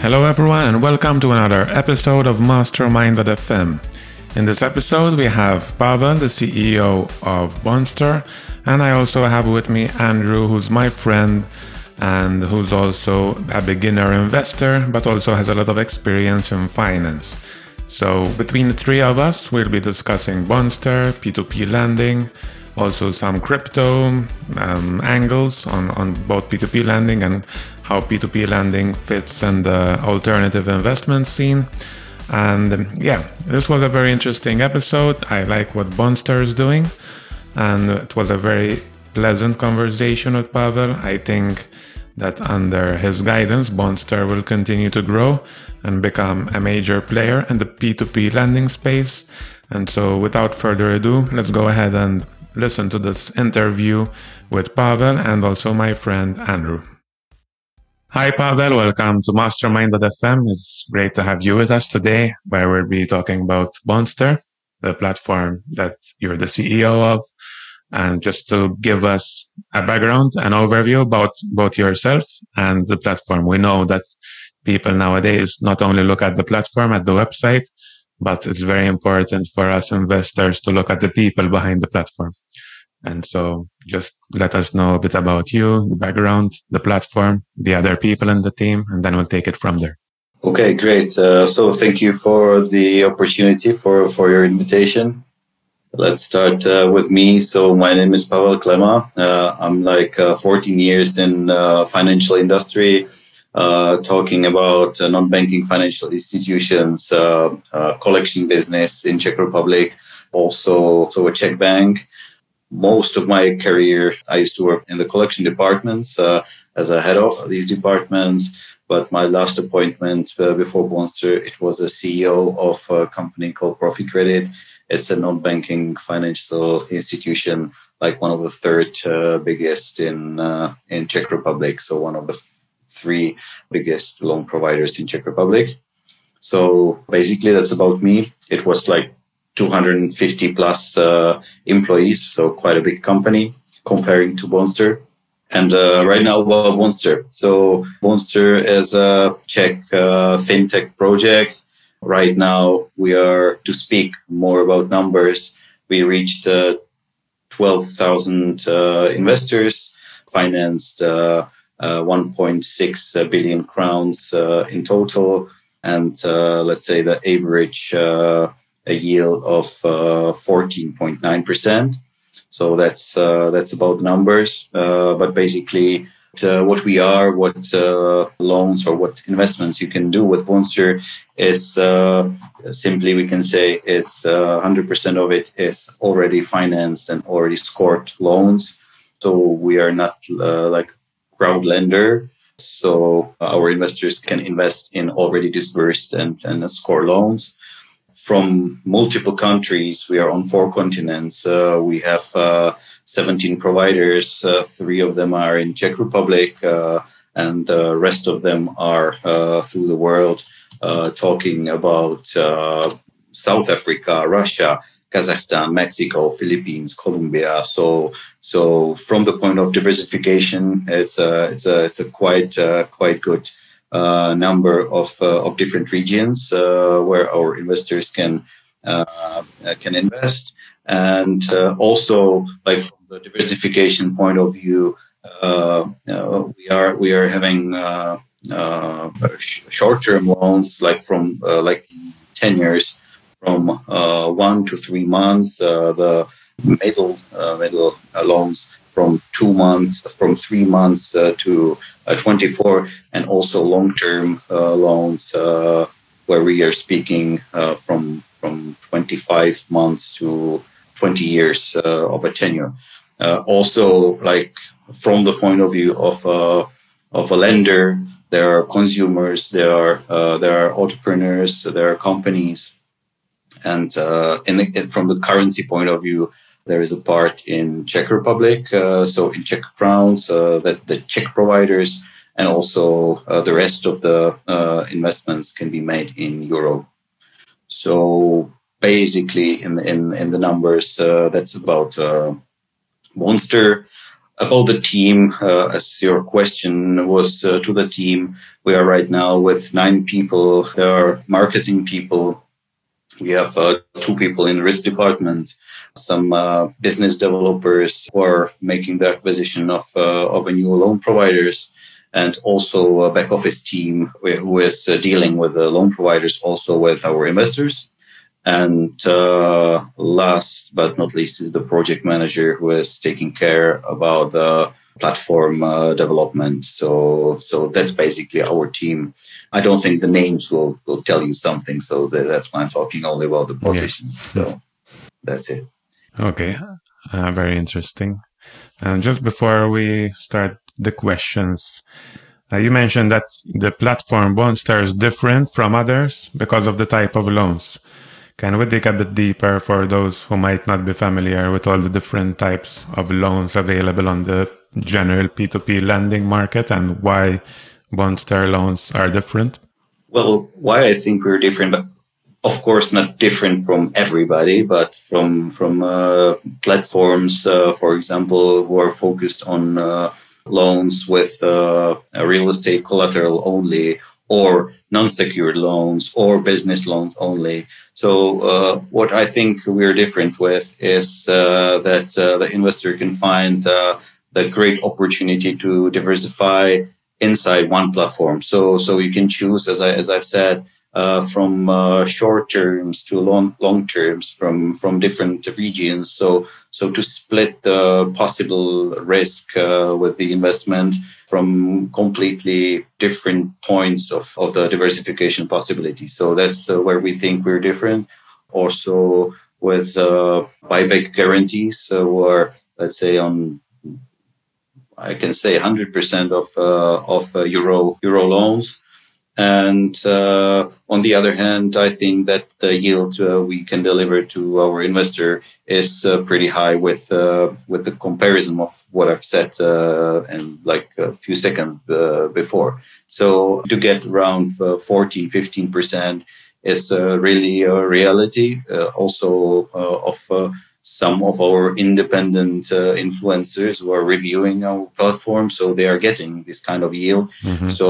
Hello, everyone, and welcome to another episode of Mastermind.fm. In this episode, we have Pavel, the CEO of Bondster, and I also have with me Andrew, who's my friend and who's also a beginner investor, but also has a lot of experience in finance. So, between the three of us, we'll be discussing Bondster, P2P lending, also some crypto um, angles on, on both P2P lending and how P2P lending fits in the alternative investment scene. And um, yeah, this was a very interesting episode. I like what Bondster is doing, and it was a very pleasant conversation with Pavel. I think that under his guidance, Bondster will continue to grow and become a major player in the P2P lending space. And so, without further ado, let's go ahead and listen to this interview with Pavel and also my friend Andrew. Hi, Pavel. Welcome to Mastermind.fm. It's great to have you with us today, where we'll be talking about Bondster, the platform that you're the CEO of. And just to give us a background, an overview about both yourself and the platform. We know that people nowadays not only look at the platform, at the website, but it's very important for us investors to look at the people behind the platform. And so just let us know a bit about you, the background, the platform, the other people in the team, and then we'll take it from there. Okay, great. Uh, so thank you for the opportunity for, for your invitation. Let's start uh, with me. So my name is Pavel Klema. Uh, I'm like uh, 14 years in uh, financial industry, talking about non-banking financial institutions, collection business in Czech Republic, also so a Czech bank most of my career, I used to work in the collection departments uh, as a head of these departments. But my last appointment uh, before Bondster, it was a CEO of a company called Profi Credit. It's a non-banking financial institution, like one of the third uh, biggest in uh, in Czech Republic. So one of the three biggest loan providers in Czech Republic. So basically, that's about me. It was like 250 plus uh, employees, so quite a big company comparing to Bondster. And uh, right now, well, Bondster. So Bondster is a Czech uh, fintech project. Right now, we are to speak more about numbers. We reached uh, 12,000 uh, investors, financed uh, Uh, 1.6 uh, billion crowns uh, in total, and let's say the average a yield of 14.9%. Uh, so that's uh, that's about numbers. Uh, but basically, what we are, what loans or what investments you can do with Bondster is simply we can say it's 100% of it is already financed and already scored loans. So we are not like crowd lender. So our investors can invest in already disbursed and, and score loans from multiple countries. We are on four continents. Uh, we have uh, 17 providers. Uh, three of them are in Czech Republic, uh, and the rest of them are uh, through the world, uh, talking about South Africa, Russia, Kazakhstan, Mexico, Philippines, Colombia. So, so from the point of diversification, it's a it's a it's a quite uh, quite good uh, number of, uh, of different regions uh, where our investors can uh, can invest, and uh, also like from the diversification point of view, we are we are having short-term loans like from like ten years from one to three months. the middle middle loans from two months, from three months uh, to uh, 24, and also long-term uh, loans where we are speaking from from 25 months to 20 years of a tenure. also, like from the point of view of of a lender, there are consumers, there are uh, there are entrepreneurs, there are companies, and uh, the, from the currency point of view, there is a part in Czech Republic, uh, so in Czech crowns, uh, that the Czech providers, and also uh, the rest of the uh, investments can be made in euro. So basically, in in in the numbers, uh, that's about Bondster. About the team, as your question was to the team, we are right now with nine people. There are marketing people. We have uh, two people in the risk department, some uh, business developers who are making the acquisition of, uh, of a new loan providers, and also a back office team who is uh, dealing with the loan providers, also with our investors. And uh, last but not least is the project manager who is taking care about the platform uh, development. So, so that's basically our team. I don't think the names will, will tell you something. So that, that's why I'm talking only about the positions. Yeah. So that's it. Okay. Uh, very interesting. And just before we start the questions, uh, you mentioned that the platform Bondster is different from others because of the type of loans. Can we dig a bit deeper for those who might not be familiar with all the different types of loans available on the general P2P lending market and why Bondster loans are different? Well, why I think we're different, but of course, not different from everybody, but from from uh, platforms, uh, for example, who are focused on uh, loans with uh, real estate collateral only, or non-secured loans, or business loans only. So uh, what I think we're different with is uh, that the investor can find the great opportunity to diversify inside one platform. So so you can choose, as I as I've said, uh, from uh, short terms to long long terms from from different regions. So so to split the possible risk uh, with the investment from completely different points of, of the diversification possibility. So that's uh, where we think we're different. Also with uh, buyback guarantees, or let's say on I can say 100% of uh, of euro euro loans and uh, on the other hand, I think that the yield uh, we can deliver to our investor is uh, pretty high with uh, with the comparison of what I've said uh, like a few seconds uh, before. So to get around 14, 15 percent is really a reality. also of some of our independent uh, influencers who are reviewing our platform so they are getting this kind of yield. Mm-hmm. so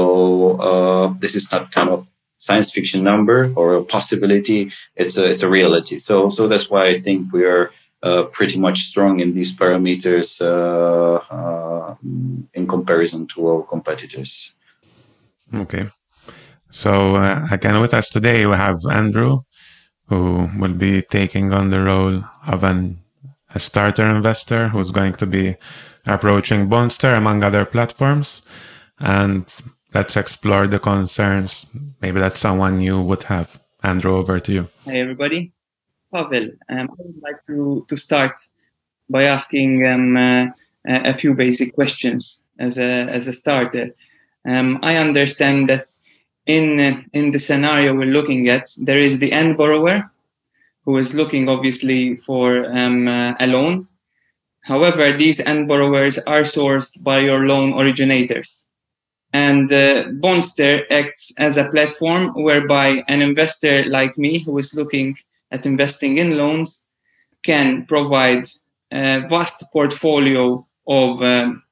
uh, this is not kind of science fiction number or a possibility it's a, it's a reality. So so that's why i think we are uh, pretty much strong in these parameters uh, uh, in comparison to our competitors. Okay. So uh, again with us today we have andrew who will be taking on the role of an, a starter investor who's going to be approaching Bondster among other platforms. And let's explore the concerns maybe that someone new would have. Andrew, over to you. Hi, everybody. Pavel, um, I would like to, to start by asking um, uh, a few basic questions as a, as a starter. Um, I understand that in in the scenario we're looking at, there is the end borrower who is looking obviously for um, uh, a loan. However, these end borrowers are sourced by your loan originators. And uh, Bondster acts as a platform whereby an investor like me, who is looking at investing in loans, can provide a vast portfolio of um,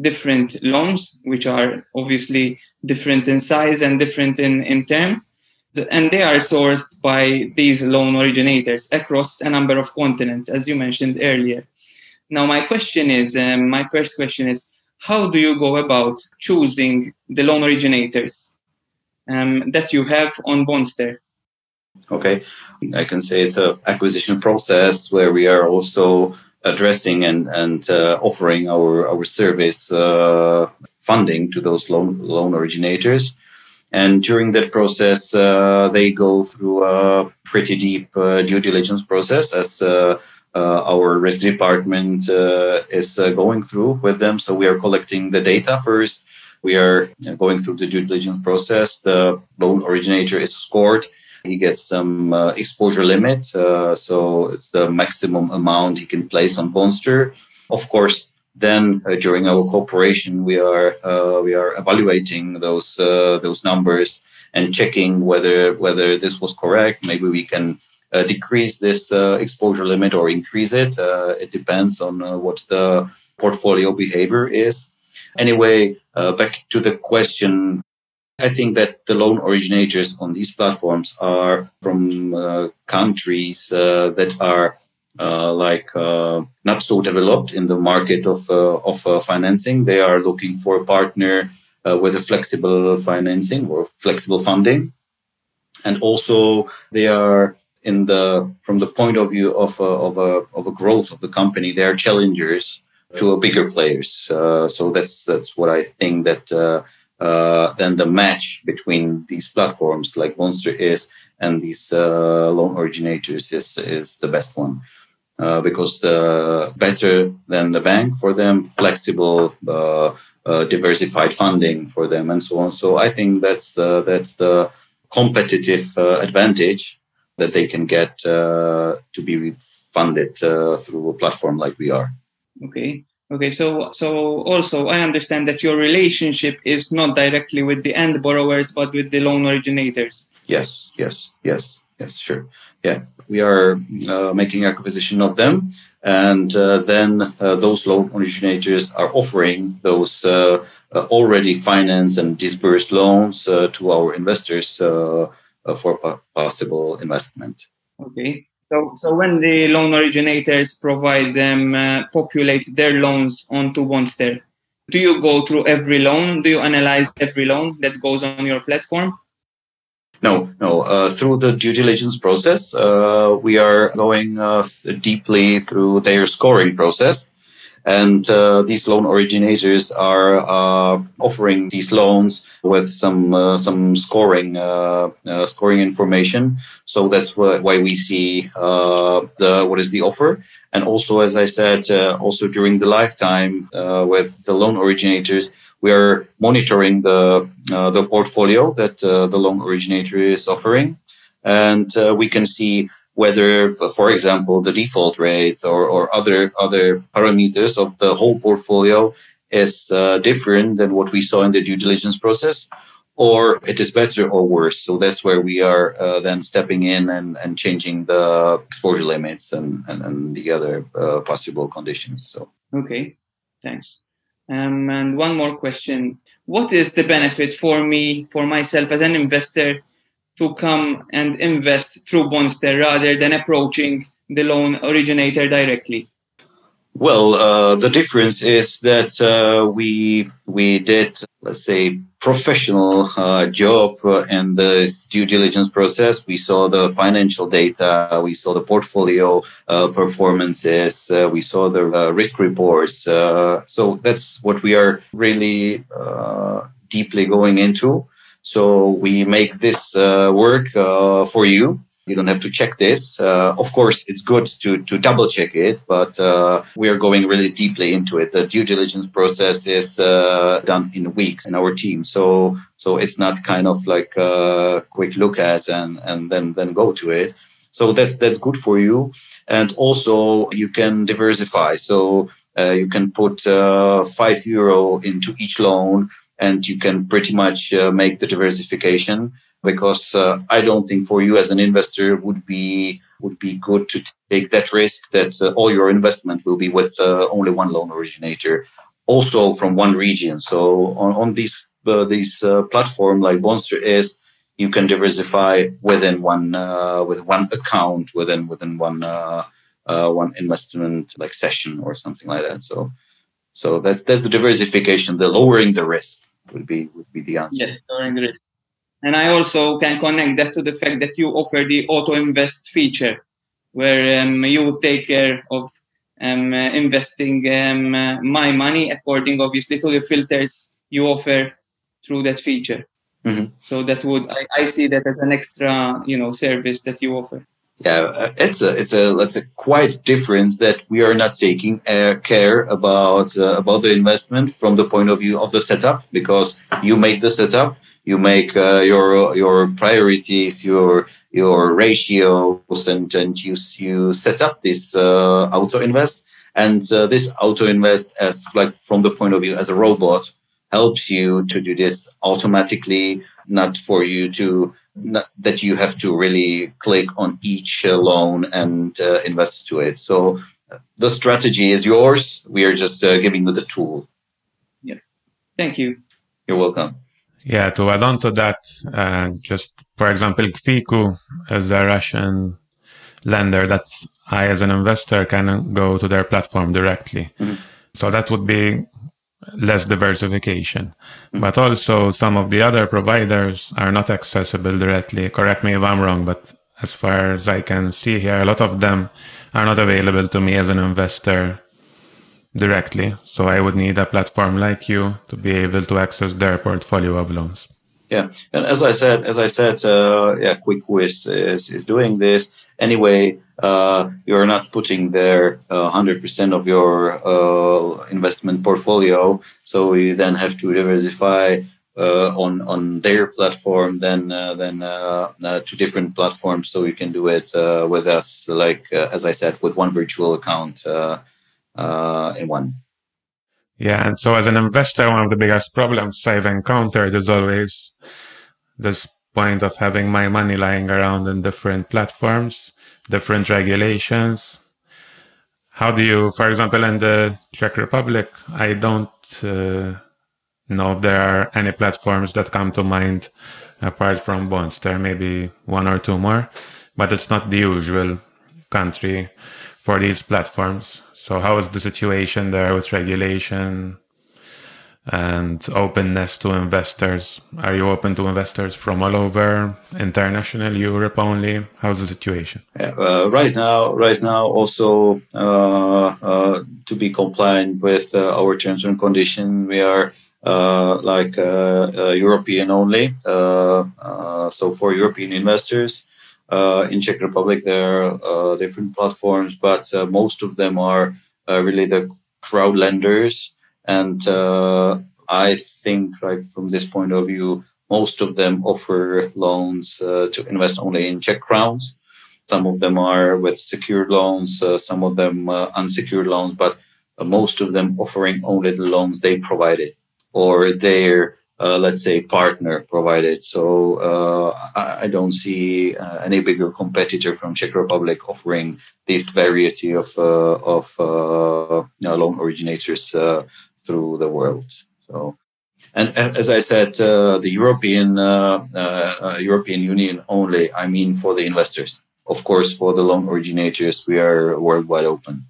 different loans, which are obviously different in size and different in, in term. And they are sourced by these loan originators across a number of continents, as you mentioned earlier. Now, my question is um, my first question is how do you go about choosing the loan originators um, that you have on Bondster? Okay, I can say it's an acquisition process where we are also addressing and and uh, offering our our service uh, funding to those loan loan originators. And during that process, uh, they go through a pretty deep uh, due diligence process as uh, our risk department is going through with them. So we are collecting the data first. We are going through the due diligence process. The loan originator is scored he gets some uh, exposure limit. Uh, so it's the maximum amount he can place on Bondster. Of course, then uh, during our cooperation, we are uh, we are evaluating those uh, those numbers and checking whether whether this was correct. Maybe we can uh, decrease this uh, exposure limit or increase it. Uh, it depends on what the portfolio behavior is. Anyway, back to the question. I think that the loan originators on these platforms are from countries that are like not so developed in the market of of financing. They are looking for a partner with a flexible financing or flexible funding. And also they are in the from the point of view of a, of a, of a growth of the company they are challengers to a bigger players. Uh, so that's that's what i think that uh, uh, then the match between these platforms like Bondster is and these uh, loan originators is is the best one uh, because uh, better than the bank for them flexible diversified funding for them and so on so i think that's that's the competitive advantage that they can get uh, to be funded uh, through a platform like we are. Okay. Okay. So so also I understand that your relationship is not directly with the end borrowers, but with the loan originators. Yes. Yes. Yes. Yes. Sure. Yeah. We are uh, making acquisition of them, and uh, then uh, those loan originators are offering those already financed and disbursed loans to our investors for possible investment. Okay. So, so when the loan originators provide them, uh, populate their loans onto Bondster, do you go through every loan? Do you analyze every loan that goes on your platform? No, no. Uh, through the due diligence process, uh, we are going uh, deeply through their scoring process. And uh, these loan originators are uh, offering these loans with some uh, some scoring scoring information. So that's why we see the what is the offer. And also, as I said, also during the lifetime with the loan originators, we are monitoring the the portfolio that the loan originator is offering, and we can see whether, for example, the default rates or, or other other parameters of the whole portfolio is uh, different than what we saw in the due diligence process, or it is better or worse. So that's where we are uh, then stepping in and, and changing the exposure limits and, and, and the other uh, possible conditions. So okay, thanks. Um, and one more question: What is the benefit for me, for myself as an investor? to come and invest through Bondster rather than approaching the loan originator directly? Well, uh, the difference is that uh, we we did, let's say, professional uh, job in the due diligence process. We saw the financial data, we saw the portfolio uh, performances, uh, we saw the uh, risk reports. so that's what we are really deeply going into. So we make this work for you. You don't have to check this. Uh, of course, it's good to, to double check it, but uh, we are going really deeply into it. The due diligence process is uh, done in weeks in our team. So, so it's not kind of like a quick look at and, and then, then go to it. So that's, that's good for you. And also you can diversify. So uh, you can put five euro into each loan and you can pretty much uh, make the diversification because uh, I don't think for you as an investor would be would be good to take that risk that uh, all your investment will be with uh, only one loan originator, also from one region. So on, on this uh, this uh, platform like Bondster is, you can diversify within one with one account within within one one investment like session or something like that. So so that's that's the diversification, the lowering the risk would be would be the answer. Yes, lowering the risk. And I also can connect that to the fact that you offer the auto invest feature, where um, you take care of um, uh, investing um, uh, my money according, obviously, to the filters you offer through that feature. Mm-hmm. So that would I, I see that as an extra, you know, service that you offer yeah, uh, it's a it's a let's a quite difference that we are not taking uh, care about uh, about the investment from the point of view of the setup because you make the setup, you make uh, your your priorities, your your ratios, and and you you set up this uh, auto invest, and uh, this auto invest as like from the point of view as a robot helps you to do this automatically, not for you to that you have to really click on each uh, loan and uh, invest to it. So the strategy is yours. We are just uh, giving you the tool. Yeah. Thank you. You're welcome. Yeah, to add on to that, uh, just for example, Kviku is a Russian lender that I, as an investor, can go to their platform directly. Mm-hmm. So that would be less diversification. Mm-hmm. But also some of the other providers are not accessible directly. Correct me if I'm wrong, but as far as I can see here, a lot of them are not available to me as an investor directly. So I would need a platform like you to be able to access their portfolio of loans. Yeah, and as I said, as I said, uh, yeah, Kviku is, is, doing this anyway. Uh, you're not putting there uh, 100% of your uh, investment portfolio, so you then have to diversify uh, on on their platform, then uh, then to different platforms, so you can do it with us, like as I said, with one virtual account in one. Yeah, and so as an investor, one of the biggest problems I've encountered is always this point of having my money lying around in different platforms, different regulations. How do you, for example, in the Czech Republic, I don't uh, know if there are any platforms that come to mind apart from bonds. There may be one or two more, but it's not the usual country for these platforms. So how is the situation there with regulation and openness to investors? Are you open to investors from all over, international, Europe only? How's the situation? Uh, right now, right now, also uh, uh, to be compliant with uh, our terms and conditions, we are uh, like uh, European only. so for European investors, Uh, in Czech Republic, there are uh, different platforms, but uh, most of them are uh, really the crowd lenders. And uh, I think, like from this point of view, most of them offer loans to invest only in Czech crowns. Some of them are with secured loans, some of them unsecured loans, but most of them offering only the loans they provided or their uh, let's say partner provided. So uh, I, I, don't see uh, any bigger competitor from Czech Republic offering this variety of uh, of uh, you know, loan originators uh, through the world. So. And as I said, the European European Union only. I mean, for the investors. Of course, for the loan originators, we are worldwide open.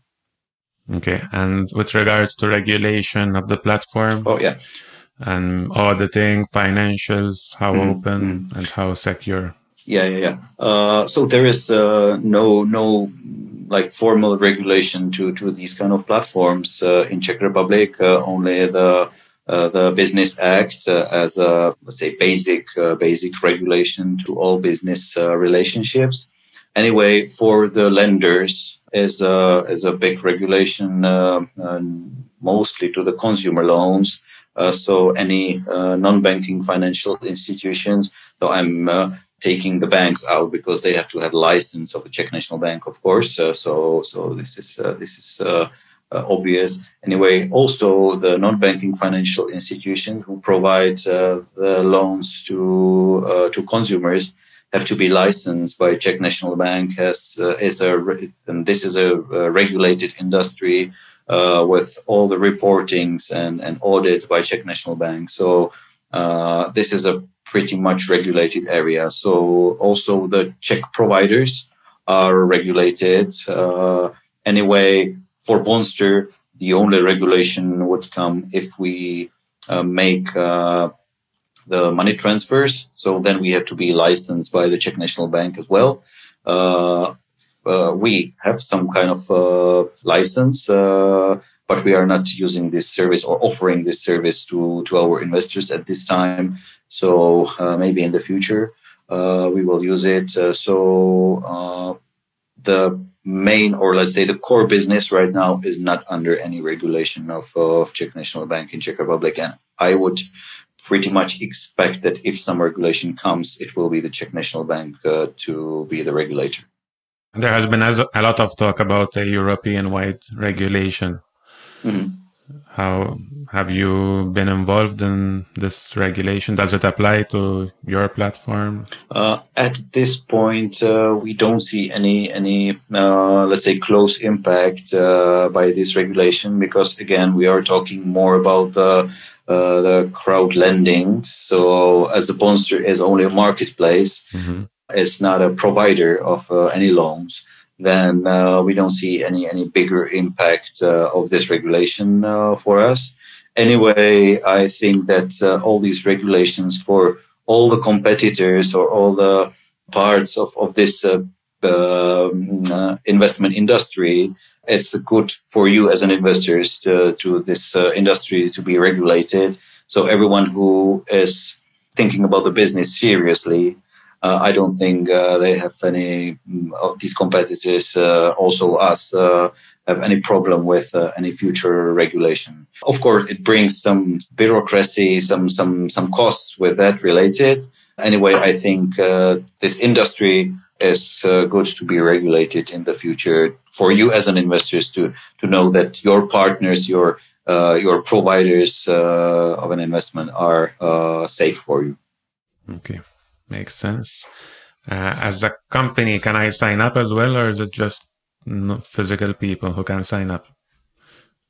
Okay, and with regards to regulation of the platform, oh yeah, and auditing, financials, how mm-hmm. open mm-hmm. and how secure? Yeah, yeah, yeah. Uh, so there is uh, no no like formal regulation to to these kind of platforms uh, in Czech Republic. Uh, only the uh, the Business Act uh, as a let's say basic basic regulation to all business relationships. Anyway, for the lenders is a is a big regulation, mostly to the consumer loans so any uh, non-banking financial institutions, though I'm uh, taking the banks out because they have to have license of the Czech National Bank, of course. Uh, so so this is uh, this is uh, obvious. Anyway, also the non-banking financial institutions who provide the loans to to consumers have to be licensed by Czech National Bank as is a and this is a regulated industry uh, with all the reportings and, and audits by Czech National Bank. So uh, this is a pretty much regulated area. So also the Czech providers are regulated. Uh, anyway, for Bondster, the only regulation would come if we uh, make uh, the money transfers. So then we have to be licensed by the Czech National Bank as well. Uh, we have some kind of uh, license, uh, but we are not using this service or offering this service to, to our investors at this time. So maybe in the future we will use it. so the main or let's say the core business right now is not under any regulation of, of Czech National Bank in Czech Republic. And I would pretty much expect that if some regulation comes, it will be the Czech National Bank uh, to be the regulator. There has been a lot of talk about a European wide regulation. Mm-hmm. How have you been involved in this regulation? Does it apply to your platform? Uh, at this point, uh, we don't see any any uh, let's say close impact uh, by this regulation because again, we are talking more about the uh, the crowd lending. So as the Bondster is only a marketplace, mm-hmm. It's not a provider of uh, any loans then uh, we don't see any any bigger impact uh, of this regulation uh, for us. Anyway, I think that uh, all these regulations for all the competitors or all the parts of, of this uh, um, investment industry, it's good for you as an investor to, to this industry to be regulated. So everyone who is thinking about the business seriously I don't think uh, they have any mm, of these competitors, uh, also us, have any problem with any future regulation. Of course, it brings some bureaucracy, some some some costs with that related. Anyway, I think this industry is uh, good to be regulated in the future for you as an investors to to know that your partners your uh, your providers uh, of an investment are safe for you okay Makes sense. Uh, as a company, can I sign up as well, or is it just physical people who can sign up?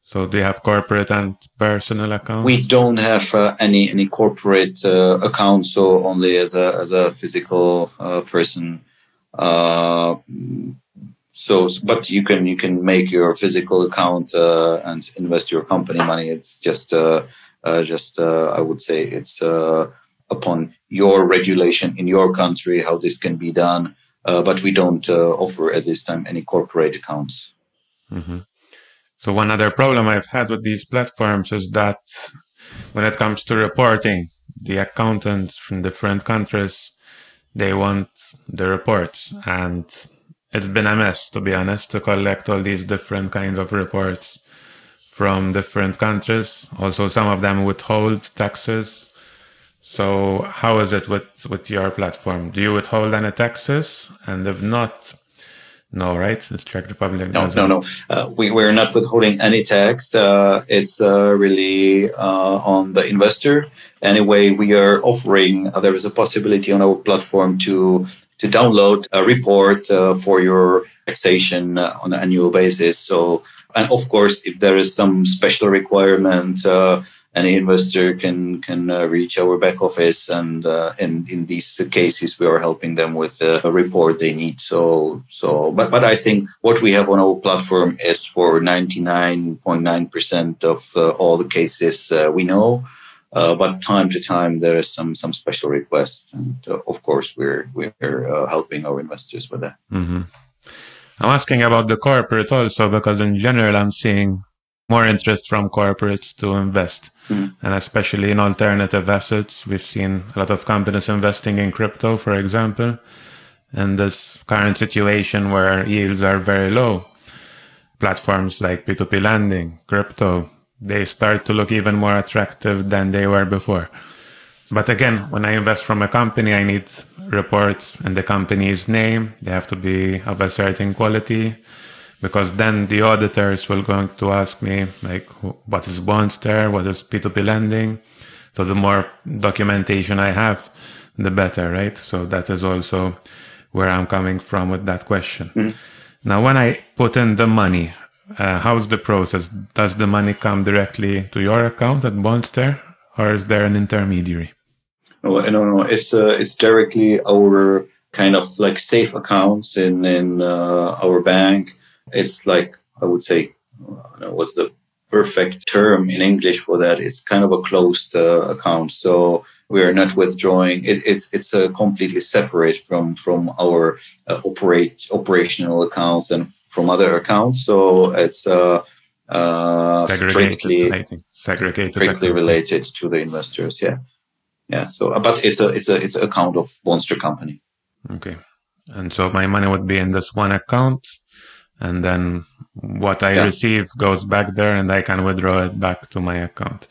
So do you have corporate and personal accounts? We don't have uh, any any corporate uh, accounts, so only as a as a physical uh, person. Uh, so, but you can you can make your physical account uh, and invest your company money. It's just just I would say it's upon your regulation in your country how this can be done. Uh, but we don't uh, offer at this time any corporate accounts. Mm-hmm. So one other problem I've had with these platforms is that when it comes to reporting, the accountants from different countries they want the reports, and it's been a mess to be honest to collect all these different kinds of reports from different countries. Also, some of them withhold taxes so how is it with, with your platform? Do you withhold any taxes? And if not, no, right? The Czech Republic No, doesn't. no, no. Uh, we, we're not withholding any tax. Uh, it's uh, really uh, on the investor. Anyway, we are offering, uh, there is a possibility on our platform to to download a report uh, for your taxation on an annual basis. So, and of course, if there is some special requirement, any investor can can uh, reach our back office and uh, and in these cases we are helping them with the report they need. So so but but i think what we have on our platform is for 99.9% of uh, all the cases uh, we know. Uh, but time to time there is some some special requests and uh, of course we're we're helping our investors with that. Mm-hmm. i'm asking about the corporate also because in general i'm seeing more interest from corporates to invest. Mm. And especially in alternative assets, we've seen a lot of companies investing in crypto, for example. And this current situation where yields are very low, platforms like P2P lending, crypto, they start to look even more attractive than they were before. But again, when I invest from a company, I need reports and the company's name. They have to be of a certain quality because then the auditors will going to ask me like what is Bondster, what is P2P lending. So the more documentation I have, the better, right? So that is also where I'm coming from with that question. Mm-hmm. Now, when I put in the money, uh, how's the process? Does the money come directly to your account at Bondster, or is there an intermediary? No, no, no. It's uh, it's directly our kind of like safe accounts in in uh, our bank it's like, I would say, know, what's the perfect term in English for that? It's kind of a closed uh, account. So we are not withdrawing. It, it's it's uh, completely separate from from our uh, operate operational accounts and from other accounts. So it's uh, uh, strictly segregated, strictly related to the investors. Yeah, yeah. So, uh, but it's a it's a it's an account of Bondster company. Okay, and so my money would be in this one account and then what I yeah. receive goes back there and I can withdraw it back to my account.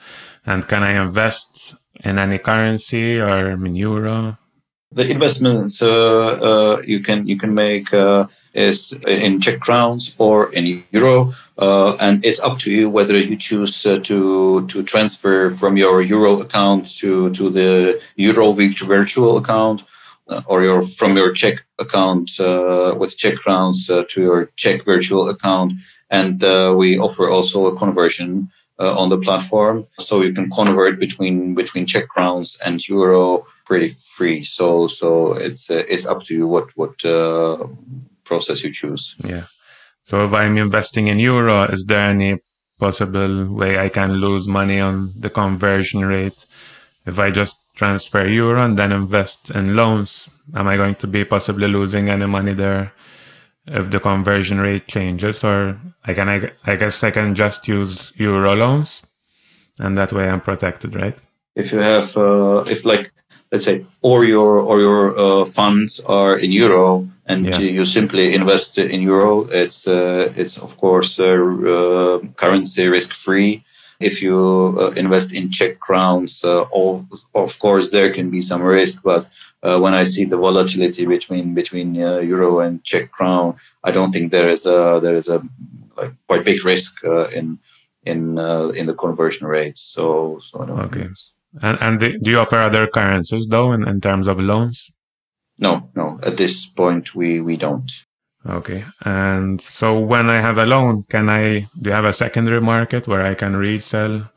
And can I invest in any currency or in euro? The investments uh, uh, you can you can make uh, is in Czech crowns or in euro, uh, and it's up to you whether you choose uh, to to transfer from your euro account to to the euro virtual account, or your from your Czech account uh, with Czech crowns uh, to your Czech virtual account, and uh, we offer also a conversion. on the platform, so you can convert between between Czech crowns and euro pretty free. So so it's it's up to you what what process you choose. Yeah. So if I'm investing in euro, is there any possible way I can lose money on the conversion rate? If I just transfer euro and then invest in loans, am I going to be possibly losing any money there if the conversion rate changes? Or I can, I, I guess I can just use euro loans and that way I'm protected, right? If you have, uh, if like let's say, or your or your uh, funds are in euro, and yeah. you simply invest in euro, it's uh, it's of course uh, uh currency risk free. If you uh, invest in Czech crowns, uh, all, of course there can be some risk, but when I see the volatility between between euro and Czech crown, I don't think there is a there is a like quite big risk in in in the conversion rates. So so I don't okay. And, and do you offer other currencies though in, in terms of loans? No, no. At this point, we, we don't. Okay. And so when I have a loan, can I, do you have a secondary market where I can resell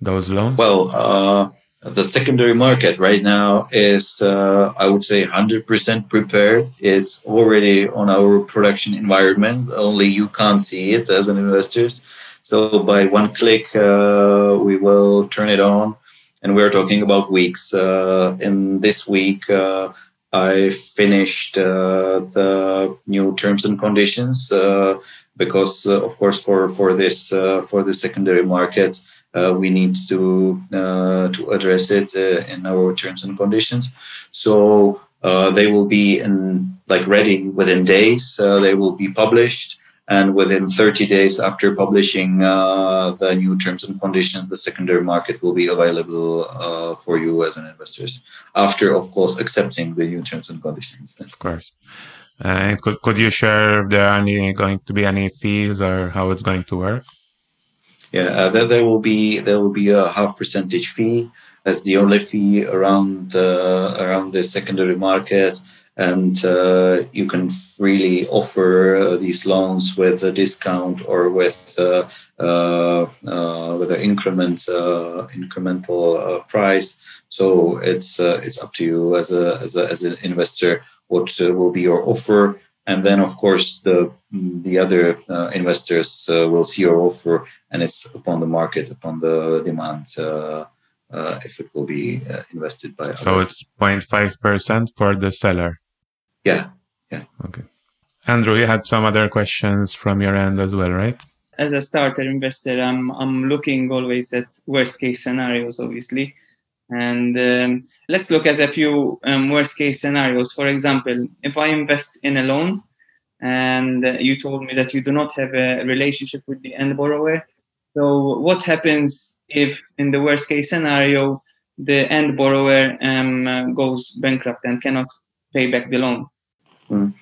those loans? Well, uh, the secondary market right now is, uh, I would say, 100% prepared. It's already on our production environment. Only you can't see it as an investor. So by one click, uh, we will turn it on and we're talking about weeks. Uh, in this week, uh, I finished uh, the new terms and conditions uh, because, uh, of course, for for this for the secondary market, we need to to address it in our terms and conditions. So they will be in like ready within days. they will be published and within 30 days after publishing uh, the new terms and conditions the secondary market will be available uh, for you as an investors after of course accepting the new terms and conditions. Of course. And could, could you share if there are any going to be any fees or how it's going to work? Yeah uh, there, there will be there will be a half percentage fee as the only fee around the around the secondary market and uh, you can freely offer uh, these loans with a discount or with uh, uh, uh with an increment uh, incremental price. So it's it's up to you as a as, a, as an investor what will be your offer, and then of course the the other investors will see your offer, and it's upon the market, upon the demand. if it will be invested by so it's 0.5 percent for the seller yeah. Yeah. Okay. Andrew, you had some other questions from your end as well, right? As a starter investor, I'm I'm looking always at worst case scenarios, obviously, and um, let's look at a few um, worst case scenarios. For example, if I invest in a loan, and uh, you told me that you do not have a relationship with the end borrower, so what happens if, in the worst case scenario, the end borrower um, uh, goes bankrupt and cannot pay back the loan? Mm.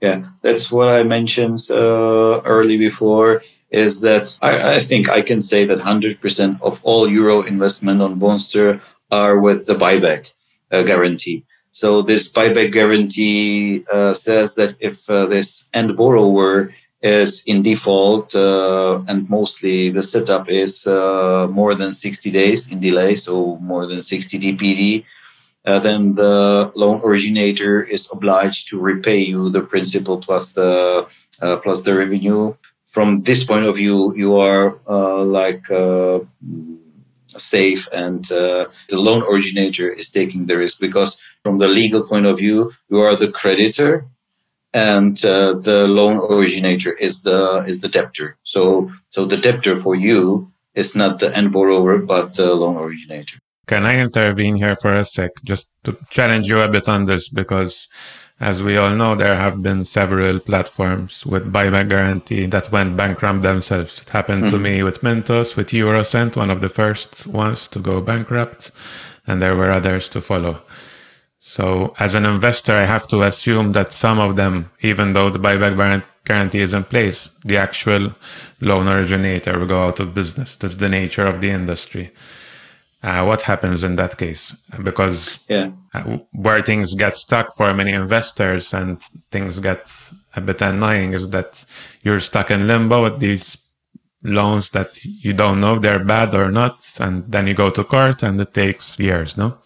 Yeah, that's what I mentioned uh, early before. Is that I, I, think I can say that 100% of all euro investment on Bondster are with the buyback uh, guarantee. So this buyback guarantee uh, says that if uh, this end borrower is in default, uh, and mostly the setup is uh, more than 60 days in delay, so more than 60 DPD, uh, then the loan originator is obliged to repay you the principal plus the uh, plus the revenue. From this point of view, you are uh, like uh, safe, and uh, the loan originator is taking the risk because, from the legal point of view, you are the creditor, and uh, the loan originator is the is the debtor. So, so the debtor for you is not the end borrower, but the loan originator. Can I intervene here for a sec just to challenge you a bit on this? Because as we all know, there have been several platforms with buyback guarantee that went bankrupt themselves. It happened mm-hmm. to me with Mintos, with Eurocent, one of the first ones to go bankrupt, and there were others to follow. So as an investor, I have to assume that some of them, even though the buyback guarantee is in place, the actual loan originator will go out of business. That's the nature of the industry. Uh, what happens in that case? Because yeah. Uh, where things get stuck for many investors and things get a bit annoying is that you're stuck in limbo with these loans that you don't know if they're bad or not, and then you go to court and it takes years, no?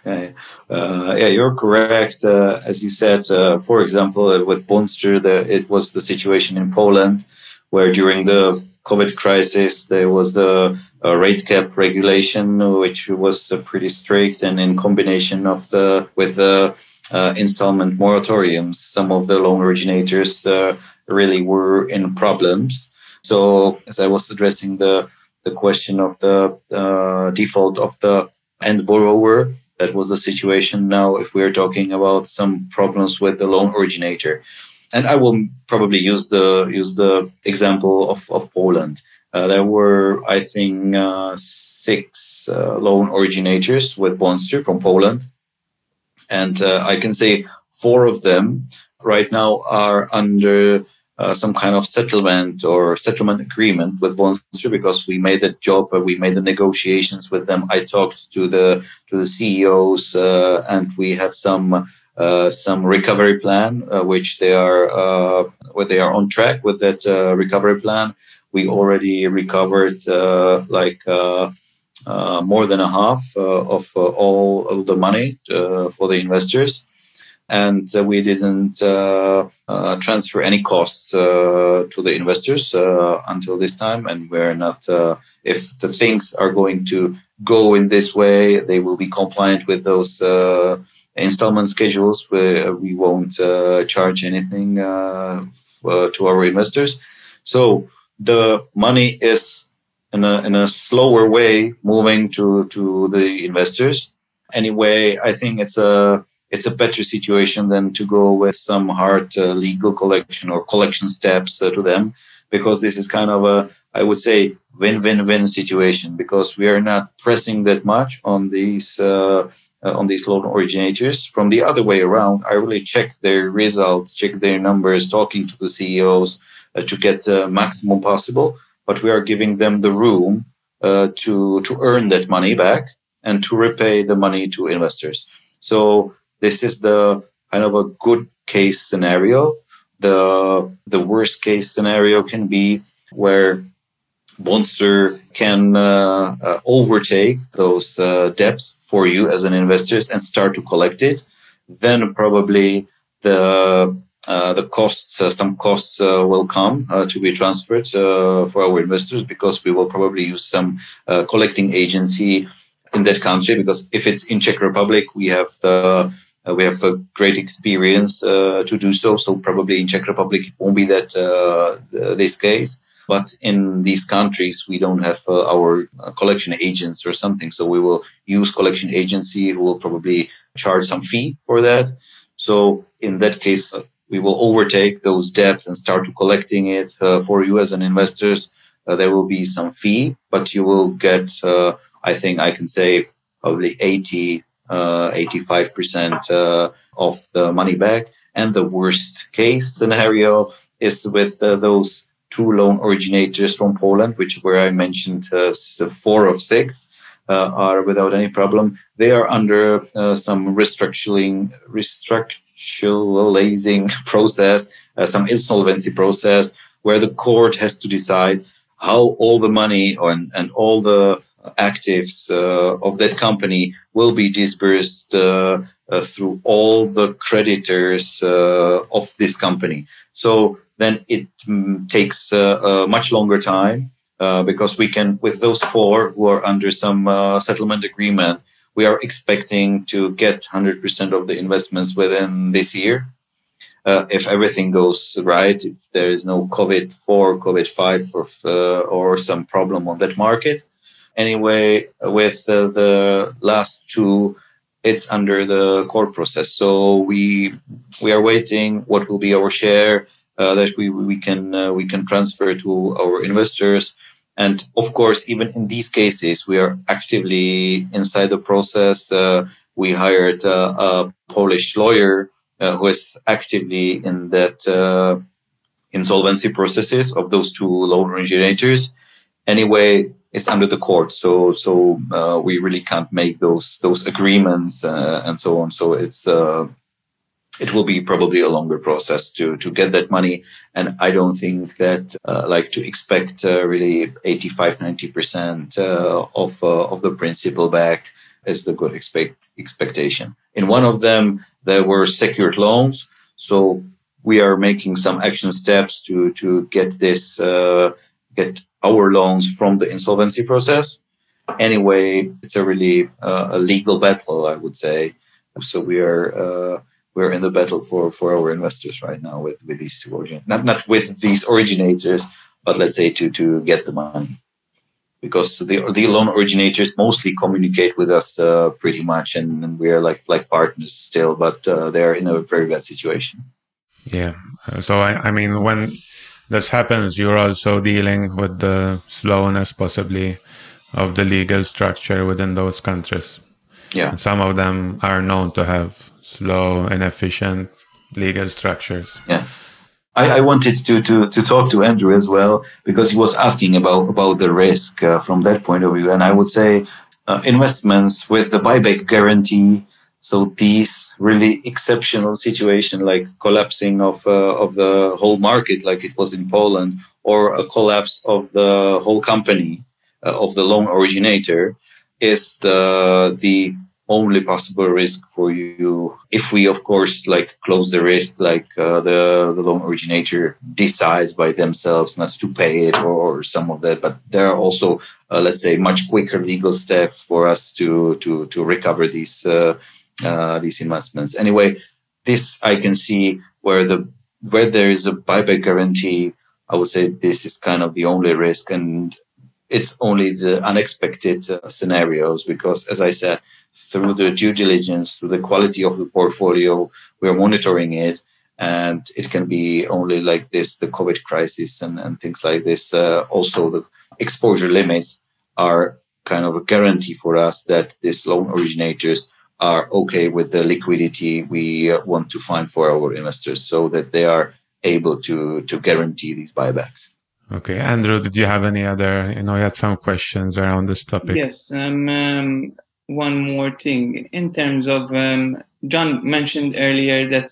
Okay. Uh, yeah, you're correct. Uh, as you said, uh, for example, uh, with Bondster, the, it was the situation in Poland where during the COVID crisis there was the uh, rate cap regulation, which was uh, pretty strict, and in combination of the with the installment moratoriums, some of the loan originators really were in problems. So, as I was addressing the the question of the default of the end borrower, that was the situation. Now, if we're talking about some problems with the loan originator, and I will probably use the use the example of, of Poland. Uh, there were, I think, uh, six uh, loan originators with Bondster from Poland, and uh, I can say four of them right now are under uh, some kind of settlement or settlement agreement with Bondster because we made the job, uh, we made the negotiations with them. I talked to the to the CEOs, and we have some uh, some recovery plan, uh, which they are uh, where they are on track with that recovery plan. We already recovered like. more than a half of all of the money for the investors, and uh, we didn't uh, uh, transfer any costs to the investors until this time. And we're not, if the things are going to go in this way, they will be compliant with those installment schedules where we won't uh, charge anything uh, uh, to our investors. So the money is in a, in a slower way moving to, to the investors. Anyway, I think it's a it's a better situation than to go with some hard uh, legal collection or collection steps uh, to them because this is kind of a i would say win-win-win situation because we are not pressing that much on these uh, on these loan originators. From the other way around i really check their results check their numbers talking to the ceos uh, to get the maximum possible. But we are giving them the room uh, to to earn that money back and to repay the money to investors. So this is the kind of a good case scenario. The the worst case scenario can be where Bondster can uh, uh, overtake those uh, debts for you as an investor and start to collect it. Then probably the uh, the costs, uh, some costs uh, will come to be transferred for our investors because we will probably use some collecting agency in that country. Because if it's in Czech Republic, we have the we have a great experience to do so. So probably in Czech Republic it won't be that this case. But in these countries, we don't have our collection agents or something. So we will use collection agency who will probably charge some fee for that. So in that case, we will overtake those debts and start collecting it uh, for you as an investors. Uh, there will be some fee, but you will get, uh, I think I can say, probably 80 85% uh, uh, of the money back. And the worst case scenario is with uh, those two loan originators from Poland, which where I mentioned four of six. Uh, are without any problem. They are under uh, some restructuring, restructuralizing process, uh, some insolvency process, where the court has to decide how all the money and, and all the actives uh, of that company will be disbursed uh, uh, through all the creditors of this company. So then it mm, takes a much longer time because we can, with those four who are under some settlement agreement, we are expecting to get 100% of the investments within this year. Uh, if everything goes right, if there is no COVID 4, COVID 5, or, uh, or some problem on that market, anyway, with uh, the last two, it's under the court process. So we we are waiting what will be our share uh, that we we can uh, we can transfer to our investors. And of course, even in these cases, we are actively inside the process. Uh, we hired uh, a Polish lawyer uh, who is actively in that uh, insolvency processes of those two loan originators. Anyway, it's under the court, so so uh, we really can't make those those agreements uh, and so on. So it's uh, it will be probably a longer process to to get that money, and I don't think that like to expect really 85 90 percent of of the principal back is the good expect expectation. In one of them, there were secured loans. So we are making some action steps to, to get this, uh, get our loans from the insolvency process. Anyway, it's a really uh, a legal battle, I would say. So we are uh, we're in the battle for, for our investors right now with, with these two origin not not with these originators, but let's say to to get the money because the the loan originators mostly communicate with us uh, pretty much, and, and, we are like like partners still, but uh, they're in a very bad situation. Yeah. Uh, so I, I mean, when this happens, you're also dealing with the slowness, possibly, of the legal structure within those countries. Yeah. Some of them are known to have slow, inefficient legal structures. Yeah. I, I, wanted to, to, to talk to Andrew as well because he was asking about, about the risk uh, from that point of view. And I would say uh, investments with the buyback guarantee. So these really exceptional situation like collapsing of, uh, of the whole market, like it was in Poland, or a collapse of the whole company uh, of the loan originator is the, the only possible risk for you. If we of course like close the risk like uh, the the loan originator decides by themselves not to pay it or, or some of that but there are also uh, let's say much quicker legal steps for us to to to recover these uh, uh these investments. Anyway this i can see where the where there is a buyback guarantee i would say this is kind of the only risk. And it's only the unexpected uh, scenarios because as i said through the due diligence, through the quality of the portfolio, we're monitoring it. And it can be only like this, the COVID crisis and, and things like this. Uh, also, the exposure limits are kind of a guarantee for us that these loan originators are okay with the liquidity we uh, want to find for our investors so that they are able to, to guarantee these buybacks. Okay, Andrew, did you have any other? You know, you had some questions around this topic. Yes, um, um, one more thing in terms of um, John mentioned earlier that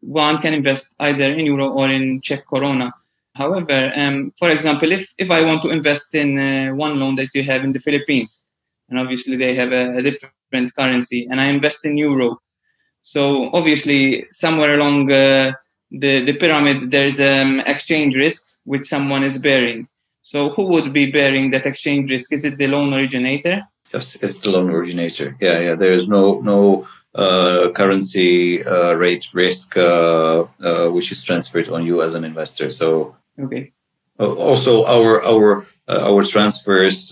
one can invest either in euro or in Czech koruna. However, um, for example, if, if I want to invest in uh, one loan that you have in the Philippines, and obviously they have a, a different currency, and I invest in euro, so obviously somewhere along uh, the the pyramid there's um, exchange risk which someone is bearing. So who would be bearing that exchange risk? Is it the loan originator? Yes, it's the loan originator. Yeah, yeah. There is no no uh, currency uh, rate risk uh, uh which is transferred on you as an investor. So okay. Uh, also, our our uh, our transfers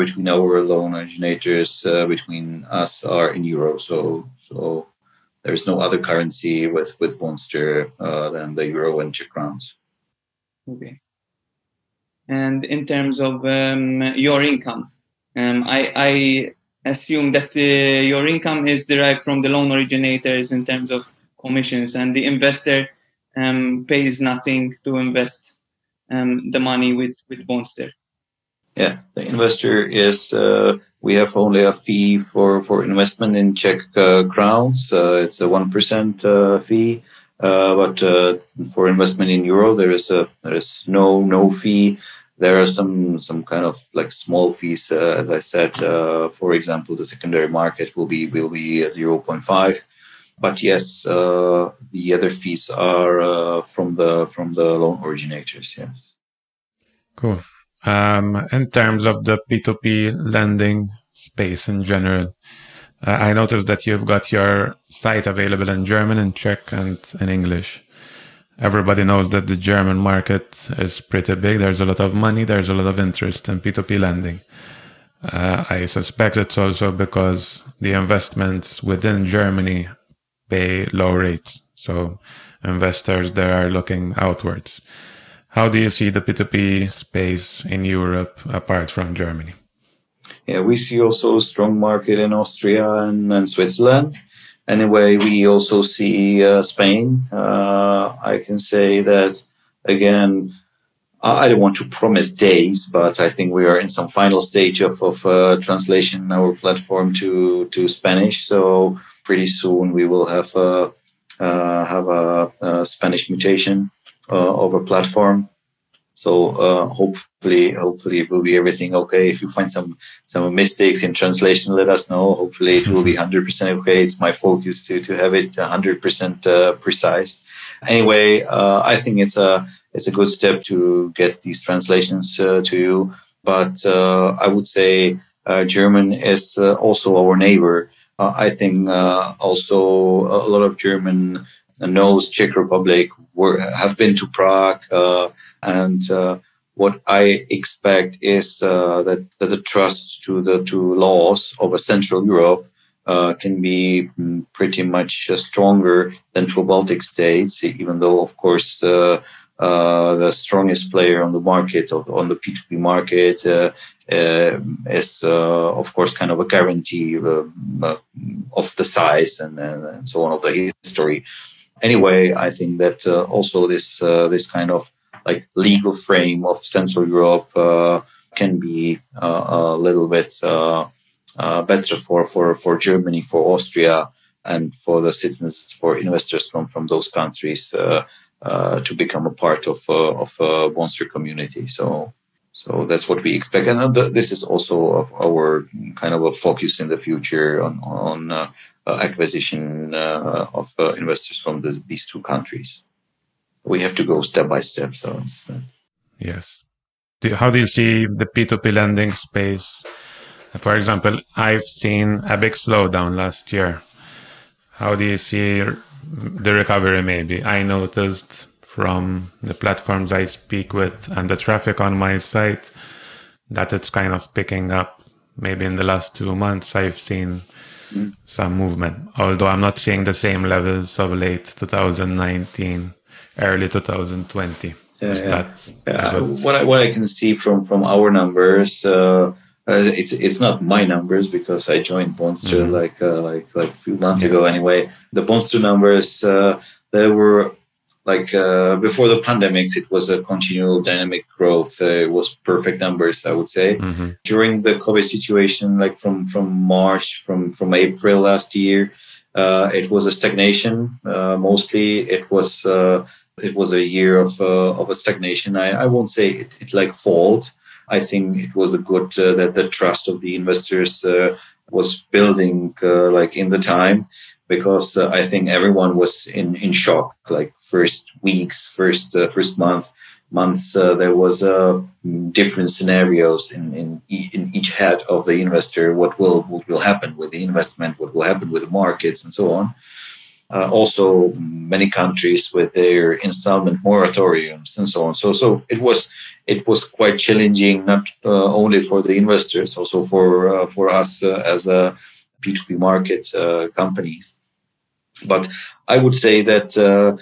between our loan originators between us are in euro. So so there is no other currency with with Bondster than the euro and Czech crowns. Okay. And in terms of um, your income, um, I, I assume that uh, your income is derived from the loan originators in terms of commissions, and the investor um, pays nothing to invest um, the money with with Bondster. Yeah, the investor is. Uh, we have only a fee for for investment in Czech uh, crowns. Uh, it's a one percent uh, fee. Uh, but for investment in euro, there is a there is no no fee. There are some some kind of like small fees uh, as i said uh, for example the secondary market will be will be 0.5 but yes uh, the other fees are uh, from the from the loan originators yes. Cool. Um, in terms of the p2p lending space in general uh, i noticed that you've got your site available in german and czech and in english everybody knows that the German market is pretty big. There's a lot of money. There's a lot of interest in P2P lending. Uh, I suspect it's also because the investments within Germany pay low rates. So investors there are looking outwards. How do you see the P2P space in Europe apart from Germany? Yeah, we see also a strong market in Austria and, and Switzerland. Anyway, we also see uh, Spain. Uh, I can say that again. I don't want to promise days, but I think we are in some final stage of, of uh, translation our platform to to Spanish. So pretty soon we will have a uh, have a, a, Spanish mutation uh, of a platform. So uh, hopefully, hopefully it will be everything okay. If you find some some mistakes in translation, let us know. Hopefully it will be hundred percent okay. It's my focus to to have it hundred percent uh, precise. Anyway, uh, I think it's a it's a good step to get these translations uh, to you. But I would say German is also our neighbor. Uh, I think uh, also a lot of German knows Czech Republic, were, have been to Prague, uh, and what I expect is that, that the trust to the to laws of a Central Europe uh, can be mm, pretty much uh, stronger than to Baltic states, even though, of course, uh, the strongest player on the market, on the P2P market, uh, is uh, of course kind of a guarantee uh, of the size and, and, so on of the history. Anyway, I think that also this this kind of like legal frame of Central Europe can be a little bit better for, for, for Germany, for Austria, and for the citizens, for investors from, from those countries uh, uh, to become a part of uh, of a Bondster community. So so that's what we expect, and this is also our kind of a focus in the future on on uh, uh acquisition uh, of uh, investors from the, these two countries. We have to go step by step. So it's uh, yes. Do, how do you see the P two P lending space? For example, I've seen a big slowdown last year. How do you see the recovery? Maybe I noticed from the platforms I speak with and the traffic on my site that it's kind of picking up. Maybe in the last two months, I've seen mm. some movement, although I'm not seeing the same levels of late 2019, early 2020. Yeah, yeah. yeah. What I what I can see from from our numbers, uh, it's it's not my numbers because I joined Bondster mm-hmm. like uh, like like a few months yeah. ago. Anyway, the Bondster numbers uh, they were like uh, before the pandemics, it was a continual dynamic growth. Uh, it was perfect numbers, I would say. Mm-hmm. During the COVID situation, like from from March, from from April last year, uh, it was a stagnation. Uh, mostly, it was uh, it was a year of uh, of a stagnation. I, I won't say it, it like fault. I think it was a good that the trust of the investors was building like in the time because uh, I think everyone was in, in shock. Like first weeks, first uh, first month, months, uh, there was uh, different scenarios in, in in each head of the investor. What will what will happen with the investment? What will happen with the markets and so on. Uh, also, many countries with their installment moratoriums and so on. So so it was it was quite challenging, not uh, only for the investors, also for for us as a P2P market uh, companies. But I would say that uh,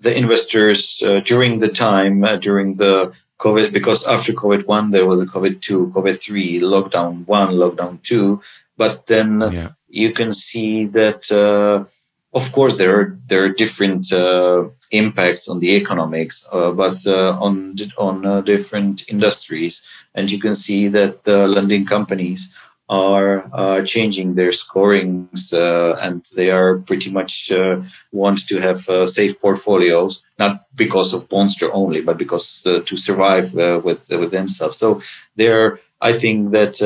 the investors uh, during the time, uh, during the COVID, because after COVID 1, there was a COVID 2, COVID 3, lockdown 1, lockdown 2. But then yeah. you can see that, uh, of course, there are, there are different uh, impacts on the economics, uh, but on, on different industries. And you can see that the lending companies are uh, changing their scorings uh, and they are pretty much uh, want to have uh, safe portfolios not because of Bondster only but because uh, to survive uh, with with themselves so there i think that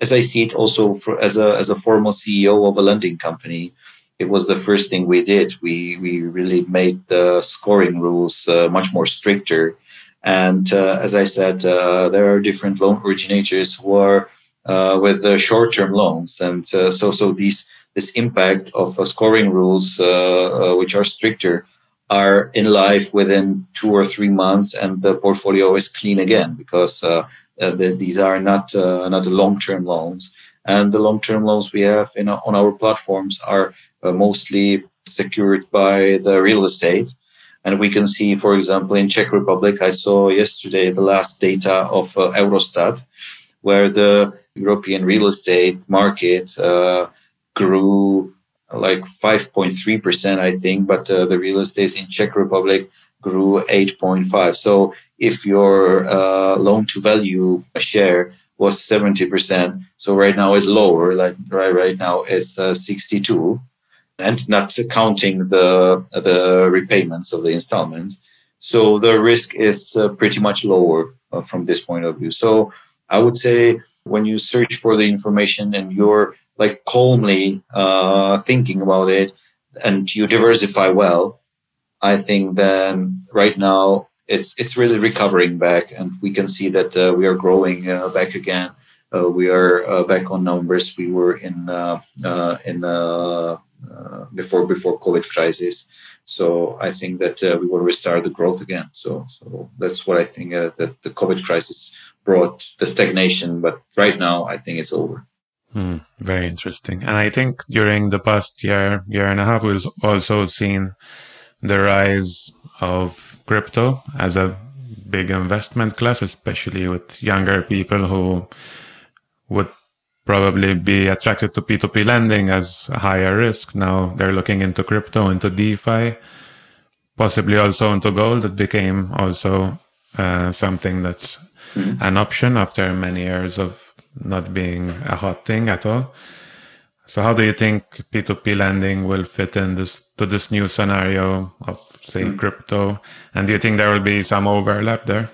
as i see it also for, as a as a former ceo of a lending company it was the first thing we did. We we really made the scoring rules uh, much more stricter. And uh, as i said uh, there are different loan originators who are uh, with the short-term loans, and uh, so so these this impact of uh, scoring rules, which are stricter, are in life within two or three months, and the portfolio is clean again because the, these are not not the long-term loans, and the long-term loans we have in, on our platforms are mostly secured by the real estate. And we can see, for example, in Czech Republic, I saw yesterday the last data of uh, Eurostat, where the European real estate market uh, grew like 5.3%, I think, but uh, the real estate in Czech Republic grew 8.5. So if your uh, loan to value share was 70%, so right now is lower, like right, right now it's uh, 62 and not counting the, the repayments of the installments. So the risk is uh, pretty much lower uh, from this point of view. So I would say when you search for the information and you're like calmly uh, thinking about it and you diversify well, I think then right now it's it's really recovering back, and we can see that uh, we are growing uh, back again. Uh, we are back on numbers we were in in Uh, before before COVID crisis. So I think that uh, we will restart the growth again. So so that's what I think uh, that the COVID crisis brought the stagnation, but right now I think it's over. Hmm, very interesting. And I think during the past year, year and a half, we've also seen the rise of crypto as a big investment class, especially with younger people who would probably be attracted to P2P lending as a higher risk. Now they're looking into crypto, into DeFi, possibly also into gold. It became also uh, something that's mm-hmm. an option after many years of not being a hot thing at all. So how do you think P2P lending will fit in this to this new scenario of say mm. crypto? And do you think there will be some overlap there?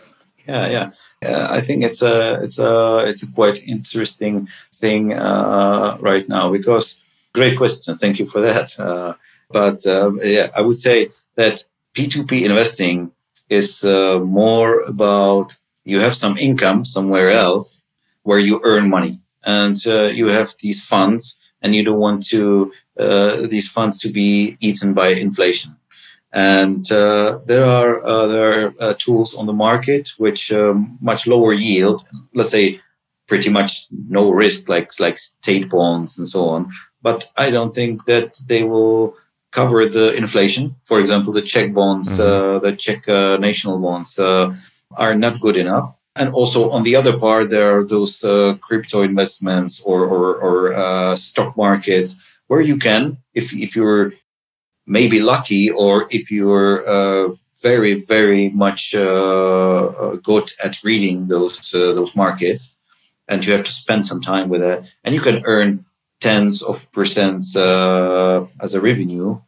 Yeah, yeah. Uh, I think it's a it's a it's a quite interesting thing uh, right now because great question. Thank you for that. Uh, but um, yeah, I would say that P2P investing is uh, more about you have some income somewhere else where you earn money and uh, you have these funds and you don't want to these funds to be eaten by inflation and uh, there are uh, there are uh, tools on the market which um, much lower yield let's say pretty much no risk like like state bonds and so on but i don't think that they will cover the inflation for example the czech bonds mm-hmm. the czech national bonds are not good enough. And also on the other part, there are those uh, crypto investments or, or, or uh, stock markets where you can, if, if you're maybe lucky or if you're uh, very, very much uh, uh, good at reading those, uh, those markets, and you have to spend some time with it, and you can earn tens of percents as a revenue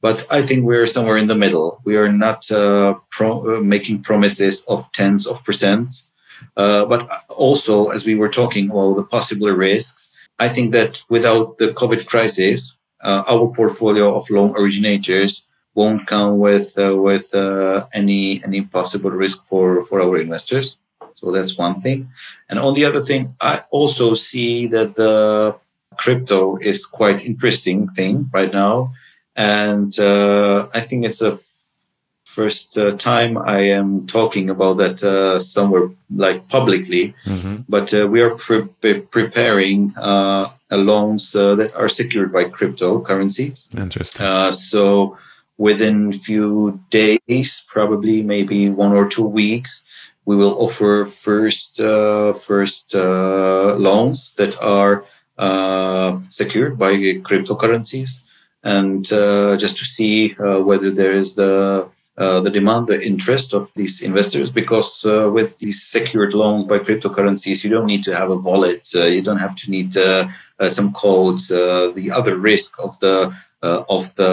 but I think we're somewhere in the middle. We are not uh, pro- uh, making promises of tens of percents, uh, but also as we were talking about the possible risks, I think that without the COVID crisis, uh, our portfolio of loan originators won't come with uh, with uh, any any possible risk for for our investors. So that's one thing. And on the other thing, I also see that the crypto is quite interesting thing right now and uh, I think it's a first uh, time I am talking about that uh, somewhere like publicly. Mm-hmm. But uh, we are pre- preparing uh, loans uh, that are secured by cryptocurrencies. Interesting. so within a few days, probably maybe one or two weeks, we will offer first first loans that are secured by cryptocurrencies and uh, just to see uh, whether there is the uh, the demand, the interest of these investors, because uh, with these secured loans by cryptocurrencies, you don't need to have a wallet, uh, you don't have to need uh, some codes. the other risk of the of the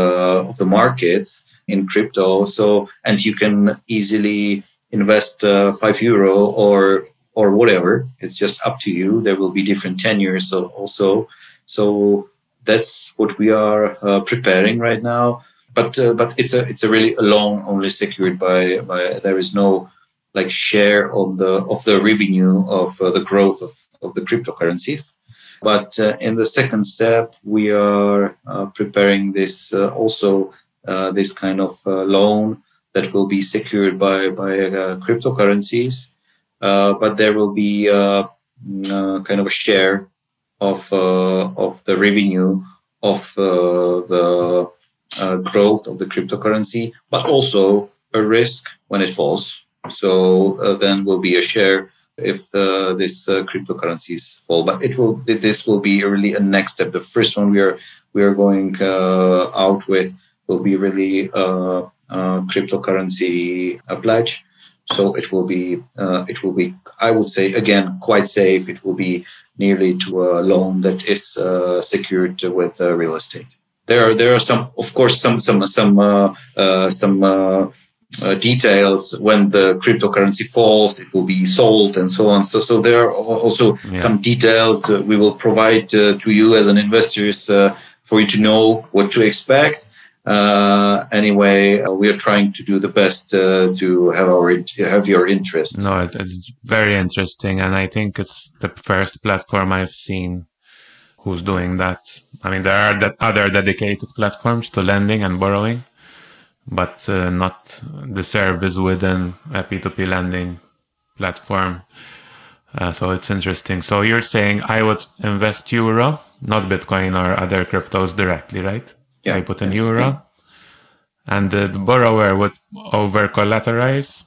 of the markets in crypto, so and you can easily invest five euro or or whatever. It's just up to you. There will be different tenures, so also so that's what we are uh, preparing right now. But uh, but it's a it's a really a loan only secured by by there is no like share on the of the revenue of uh, the growth of, of the cryptocurrencies. But uh, in the second step, we are uh, preparing this uh, also this kind of loan that will be secured by by cryptocurrencies. but there will be a kind of a share of uh, of the revenue of uh, the uh, growth of the cryptocurrency, but also a risk when it falls. So then will be a share if uh, this uh, cryptocurrencies fall. But it will this will be really a next step. The first one we are we are going uh, out with will be really a, uh, cryptocurrency pledge. So it will be uh, it will be I would say again quite safe. It will be nearly to a loan that is secured with real estate. There are there are some of course some some some some uh, details. When the cryptocurrency falls it will be sold and so on. So so there are also yeah. some details uh, we will provide uh, to you as an investors uh, for you to know what to expect. Uh, anyway uh, we are trying to do the best to have our have your interest. No it's very interesting and i think it's the first platform i've seen who's doing that. I mean there are other dedicated platforms to lending and borrowing but uh, not the service within a P2P lending platform. Uh, so it's interesting. So you're saying I would invest euro, not Bitcoin or other cryptos directly, right? Yeah. I put in euro, yeah. and the borrower would over collateralize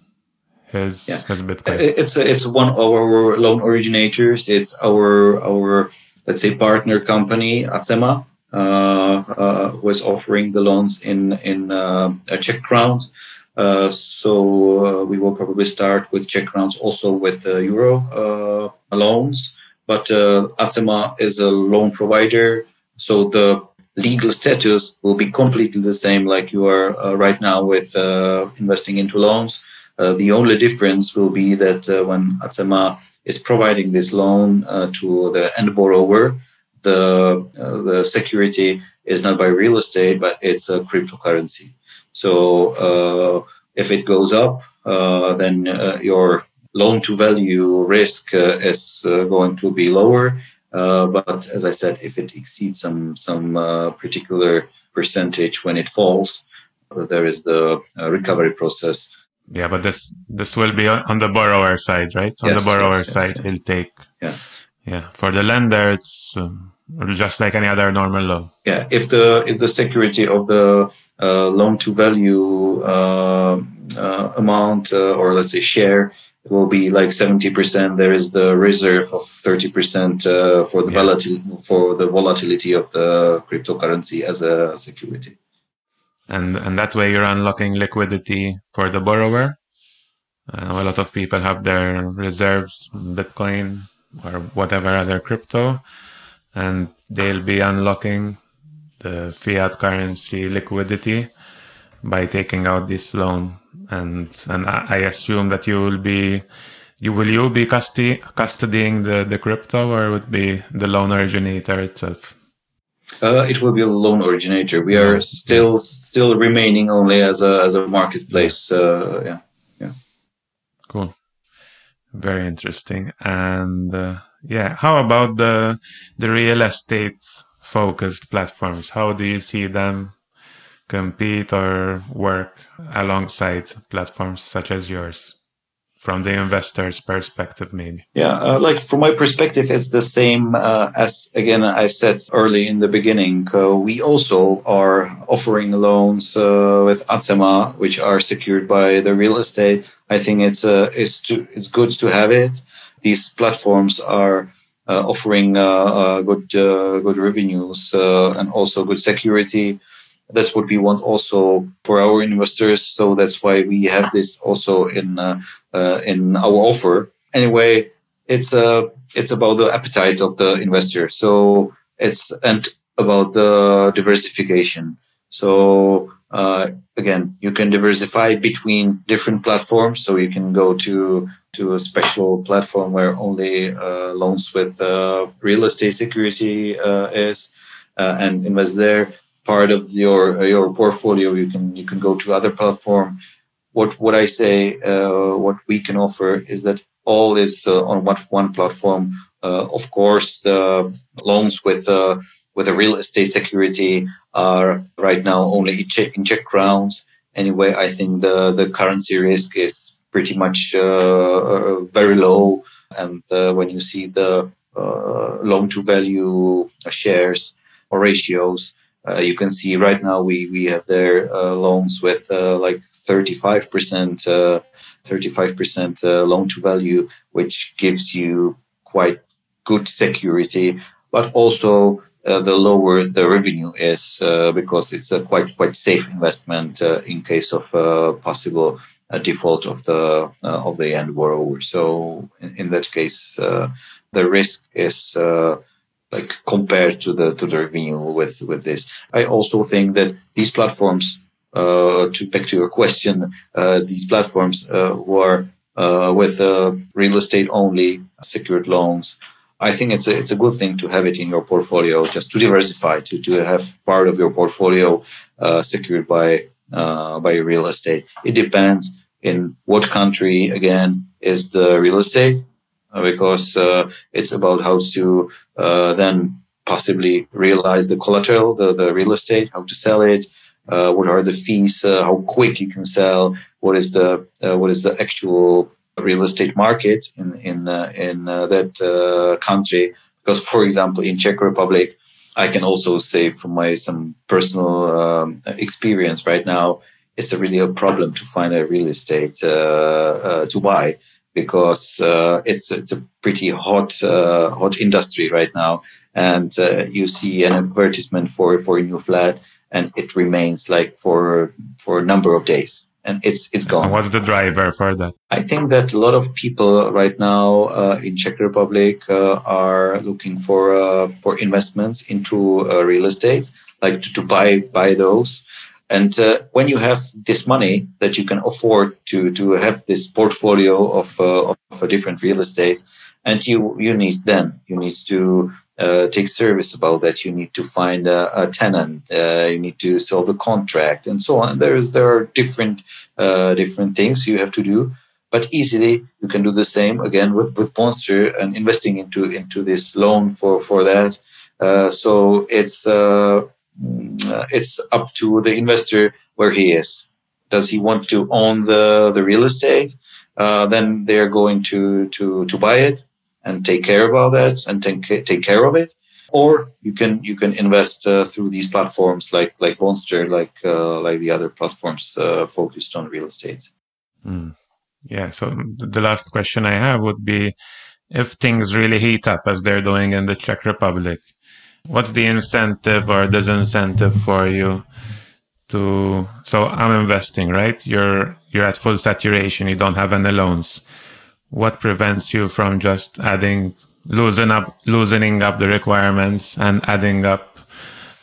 his yeah. his Bitcoin. It's it's one of our loan originators. It's our our let's say partner company Acema uh, uh, was offering the loans in in uh, Czech crowns. so we will probably start with Czech crowns, also with euro loans. But Acema is a loan provider, so the legal status will be completely the same like you are uh, right now with uh, investing into loans. Uh, the only difference will be that when Acema is providing this loan to the end borrower, the uh, the security is not by real estate, but it's a cryptocurrency. So uh, if it goes up, uh, then uh, your loan to value risk uh, is uh, going to be lower. but as I said, if it exceeds some some particular percentage when it falls, there is the recovery process. Yeah, but this this will be on the borrower side, right? On yes, the borrower yes, side, yes, he'll take. Yeah. Yeah. For the lender, it's um, just like any other normal loan. Yeah, if the if the security of the uh, loan to value uh, uh, amount uh, or let's say share will be like seventy percent, there is the reserve of thirty percent uh, for the yeah. volatility for the volatility of the cryptocurrency as a security. And and that way you're unlocking liquidity for the borrower. a lot of people have their reserves, Bitcoin or whatever other crypto and they'll be unlocking the fiat currency liquidity by taking out this loan. And and I assume that you will be you will you be custody, custodying the, the crypto or would be the loan originator itself? Uh, it will be a loan originator. We are still still remaining only as a as a marketplace. Uh, yeah. Very interesting. And uh, yeah. How about the the real estate focused platforms? How do you see them compete or work alongside platforms such as yours? From the investor's perspective, maybe. Yeah, uh, like from my perspective, it's the same uh, as again I said early in the beginning. Uh, we also are offering loans uh, with Acema, which are secured by the real estate. I think it's uh, it's to, it's good to have it these platforms are uh, offering uh, uh, good good revenues and also good security. That's what we want also for our investors. So that's why we have this also in in our offer. Anyway, it's uh, it's about the appetite of the investor. So it's and about the diversification. So uh, again, you can diversify between different platforms. So you can go to to a special platform where only uh, loans with uh, real estate security uh, is, uh, and invest there. Part of your uh, your portfolio, you can you can go to other platform. What what I say, what we can offer is that all is on one one platform. of course, the loans with with a real estate security are right now only in Czech, in Czech crowns. Anyway, I think the, the currency risk is pretty much uh, uh very low. And uh, when you see the uh, loan to value shares or ratios, uh, you can see right now we, we have their uh, loans with like 35%, 35% loan to value, which gives you quite good security, but also uh, the lower the revenue is uh, because it's a quite quite safe investment uh, in case of uh, possible uh, default of the of the end borrower. So in, in that case, the risk is like compared to the to the revenue with with this. I also think that these platforms, to back to your question, these platforms were with real estate only secured loans I think it's a, it's a good thing to have it in your portfolio, just to diversify, to, to have part of your portfolio uh, secured by uh, by real estate. It depends in what country again is the real estate, uh, because uh, it's about how to uh, then possibly realize the collateral, the, the real estate, how to sell it, uh, what are the fees, how quick you can sell, what is the what is the actual real estate market in in uh, in uh, that uh, country. Because, for example, in Czech Republic, I can also say from my some personal um, experience right now, it's a really a problem to find a real estate to buy because uh, it's it's a pretty hot uh, hot industry right now, and uh, you see an advertisement for for a new flat, and it remains like for for a number of days and it's it's gone. And what's the driver for that? I think that a lot of people right now uh, in Czech Republic uh, are looking for uh, for investments into uh, real estate, like to, to, buy buy those. And uh, when you have this money that you can afford to to have this portfolio of uh, of different real estate, and you you need then you need to uh, take service about that. You need to find a, a tenant. Uh, you need to solve the contract and so on. There's there are different uh, different things you have to do, but easily you can do the same again with with Bondster and investing into into this loan for for that. Uh, so it's uh, mm, it's up to the investor where he is. Does he want to own the the real estate? then they are going to to to buy it and take care about that and take, take care of it or you can you can invest uh, through these platforms like like Bondster, like uh, like the other platforms uh, focused on real estate. Mm. Yeah. So the last question I have would be, if things really heat up as they're doing in the Czech Republic, what's the incentive or disincentive for you to? So I'm investing, right? You're you're at full saturation. You don't have any loans what prevents you from just adding loosening up loosening up the requirements and adding up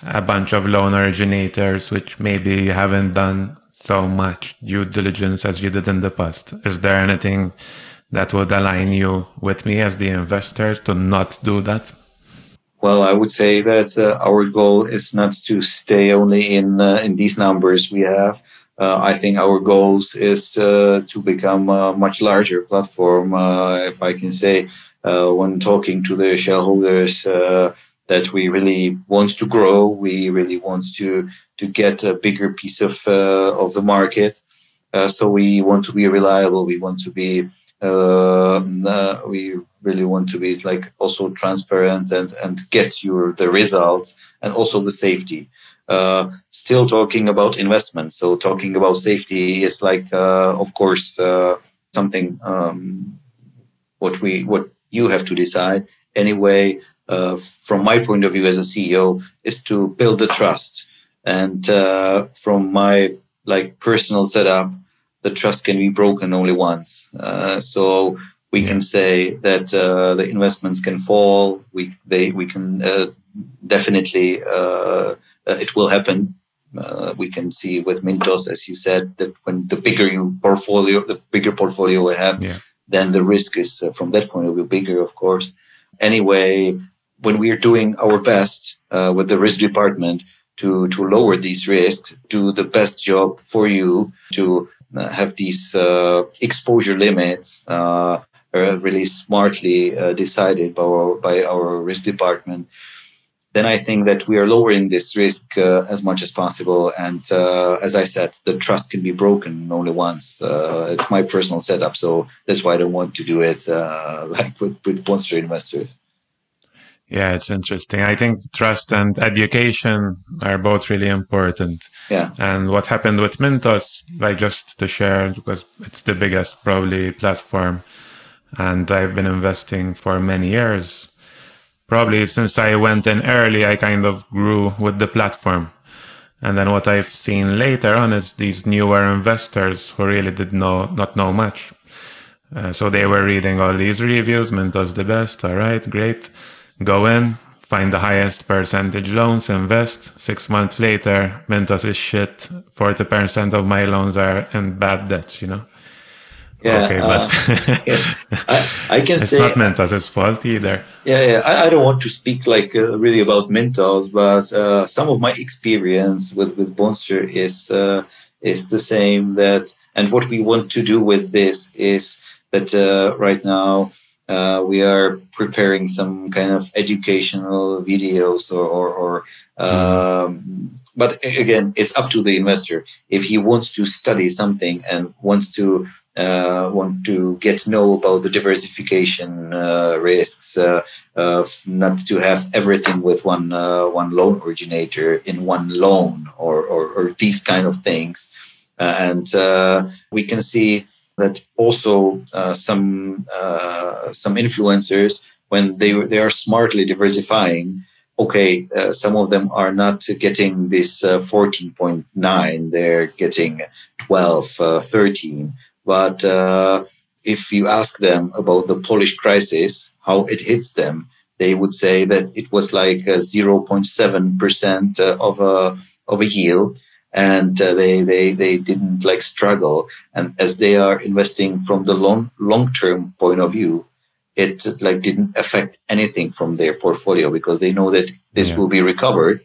a bunch of loan originators which maybe you haven't done so much due diligence as you did in the past. Is there anything that would align you with me as the investor to not do that? Well, I would say that uh, our goal is not to stay only in uh, in these numbers we have, uh, I think our goals is uh, to become a much larger platform. Uh, if I can say, uh, when talking to the shareholders, that we really want to grow, we really want to to get a bigger piece of of the market. so we want to be reliable. We want to be we really want to be like also transparent and and get your the results and also the safety uh, still talking about investment. So talking about safety is like, uh, of course, uh, something um, what we what you have to decide. Anyway, uh, from my point of view as a CEO, is to build the trust. And uh, from my like personal setup, the trust can be broken only once. so we can say that the investments can fall. We they we can definitely uh, it will happen. Uh, we can see with Mintos, as you said, that when the bigger you portfolio, the bigger portfolio we have, yeah. then the risk is uh, from that point of view bigger, of course. Anyway, when we are doing our best with the risk department to to lower these risks, do the best job for you to uh, have these uh, exposure limits uh, really smartly decided by our, by our risk department then I think that we are lowering this risk uh, as much as possible. And uh, as I said, the trust can be broken only once. Uh, it's my personal setup, so that's why I don't want to do it uh, like with with Bondster investors. Yeah, it's interesting. I think trust and education are both really important. Yeah. And what happened with Mintos, like just to share, because it's the biggest probably platform and I've been investing for many years. Probably since I went in early, I kind of grew with the platform. And then what I've seen later on is these newer investors who really did know, not know much. Uh, so they were reading all these reviews. Mintos the best. All right, great. Go in, find the highest percentage loans, invest. Six months later, Mintos is shit. 40% of my loans are in bad debts, you know? Yeah, okay, but uh, yeah. I, I, can it's say it's not Mintos' fault either. Yeah, yeah. I, I don't want to speak like uh, really about Mintos, but uh, some of my experience with with Bondster is uh, is the same. That and what we want to do with this is that uh, right now uh, we are preparing some kind of educational videos or, or, or um, but again, it's up to the investor. If he wants to study something and wants to uh, want to get to know about the diversification uh, risks, uh, not to have everything with one uh, one loan originator in one loan or, or, or these kind of things. Uh, and uh, we can see that also some some influencers when they they are smartly diversifying okay, some of them are not getting this uh, 14.9, they're getting 12, uh, 13. But uh, if you ask them about the Polish crisis, how it hits them, they would say that it was like 0.7% uh, of a of a yield, and uh, they they they didn't like struggle. And as they are investing from the long long term point of view, it like didn't affect anything from their portfolio because they know that this yeah. will be recovered,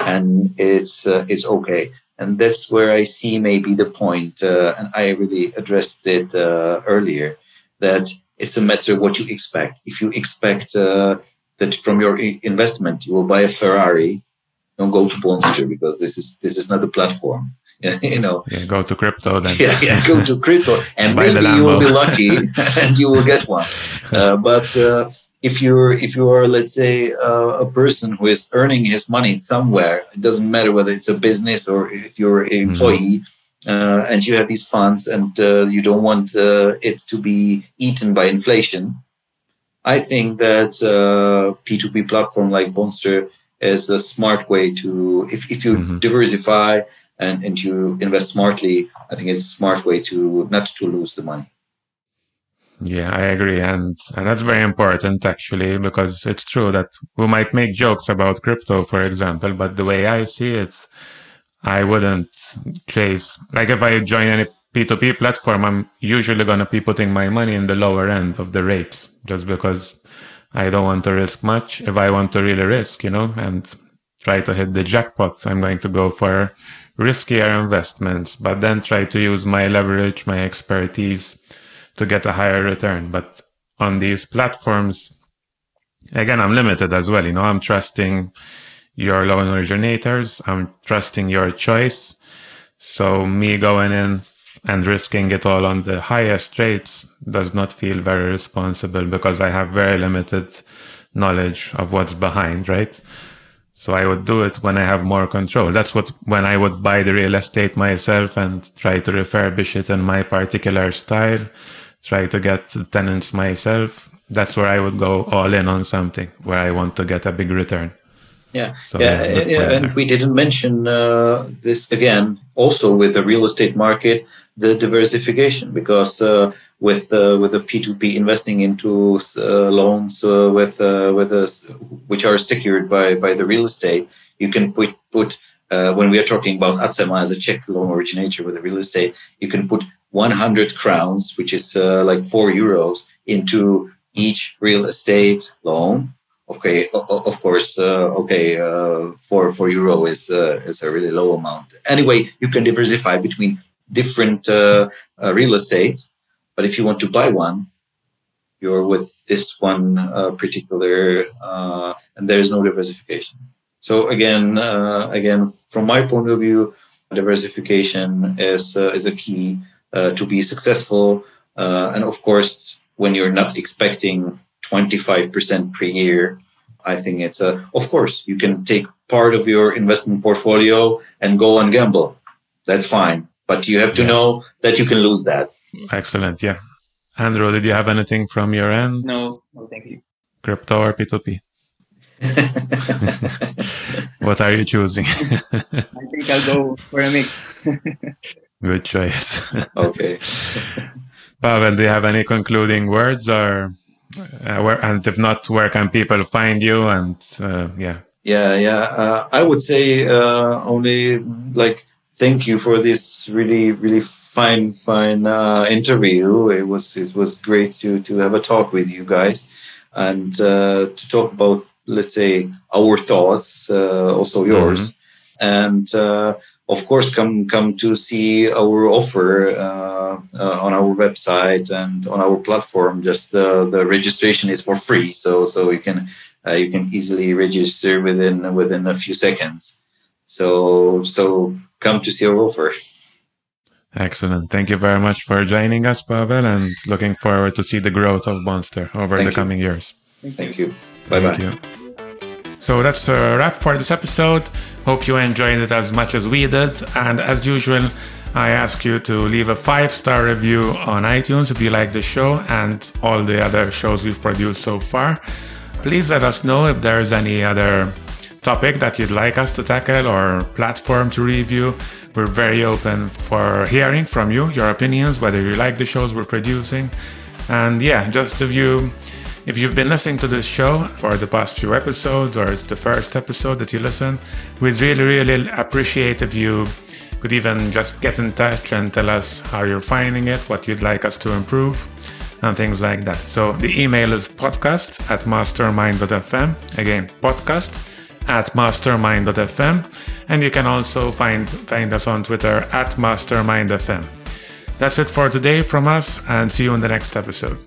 and it's uh, it's okay and that's where I see maybe the point, uh, and I really addressed it uh, earlier, that it's a matter of what you expect. If you expect uh, that from your investment you will buy a Ferrari, don't go to Bondster because this is this is not a platform. you know, yeah, go to crypto then. yeah, yeah, go to crypto, and maybe you will be lucky and you will get one. Uh, but uh, if you're if you are let's say uh, a person who is earning his money somewhere it doesn't matter whether it's a business or if you're an mm-hmm. employee mm-hmm. uh, and you have these funds and uh, you don't want uh, it to be eaten by inflation i think that p2p uh, platform like Bondster is a smart way to if, if you mm-hmm. diversify and, and you invest smartly i think it's a smart way to not to lose the money yeah, I agree. And, and that's very important actually, because it's true that we might make jokes about crypto, for example, but the way I see it, I wouldn't chase, like if I join any P2P platform, I'm usually going to be putting my money in the lower end of the rates just because I don't want to risk much. If I want to really risk, you know, and try to hit the jackpot, I'm going to go for riskier investments, but then try to use my leverage, my expertise to get a higher return. But on these platforms, again, I'm limited as well. You know, I'm trusting your loan originators. I'm trusting your choice. So me going in and risking it all on the highest rates does not feel very responsible because I have very limited knowledge of what's behind, right? So I would do it when I have more control. That's what, when I would buy the real estate myself and try to refurbish it in my particular style try to get tenants myself. That's where I would go all in on something where I want to get a big return. Yeah, so, yeah, yeah, yeah. and we didn't mention uh, this again. Also, with the real estate market, the diversification, because uh, with uh, with the P two P investing into uh, loans uh, with uh, with us, which are secured by by the real estate, you can put put when we are talking about Acema as a Czech loan originator with the real estate, you can put 100 crowns, which is uh, like four euros, into each real estate loan. Okay, of course, uh, okay, uh, four four euro is uh, is a really low amount. Anyway, you can diversify between different uh, uh, real estates, but if you want to buy one, you're with this one particular, and there is no diversification. So again, again, from my point of view, diversification is is a key to be successful. Uh, and of course, when you're not expecting 25% per year, I think it's a, of course, you can take part of your investment portfolio and go and gamble. That's fine. But you have to yeah. know that you can lose that. Excellent. Yeah. Andrew, did you have anything from your end? No, no, thank you. Crypto or P2P? what are you choosing? I think I'll go for a mix. Good choice. okay. Pavel, do you have any concluding words or uh, where, and if not, where can people find you? And uh, yeah. Yeah, yeah. Uh, I would say uh, only like thank you for this really, really fine, fine uh, interview. It was it was great to to have a talk with you guys and uh, to talk about let's say our thoughts, also yours, mm-hmm. and of course come come to see our offer uh, uh, on our website and on our platform. Just the, the registration is for free so so you can uh, you can easily register within within a few seconds. So so come to see our offer. Excellent. Thank you very much for joining us pavel and looking forward to see the growth of Bondster over thank the you. coming years. Thank you. Bye bye so that's a wrap for this episode. Hope you enjoyed it as much as we did. And as usual, I ask you to leave a five star review on iTunes if you like the show and all the other shows we've produced so far. Please let us know if there's any other topic that you'd like us to tackle or platform to review. We're very open for hearing from you, your opinions, whether you like the shows we're producing. And yeah, just if you if you've been listening to this show for the past few episodes, or it's the first episode that you listen, we'd really, really appreciate if you could even just get in touch and tell us how you're finding it, what you'd like us to improve, and things like that. So the email is podcast at mastermind.fm. Again, podcast at mastermind.fm. And you can also find, find us on Twitter at mastermindfm. That's it for today from us, and see you in the next episode.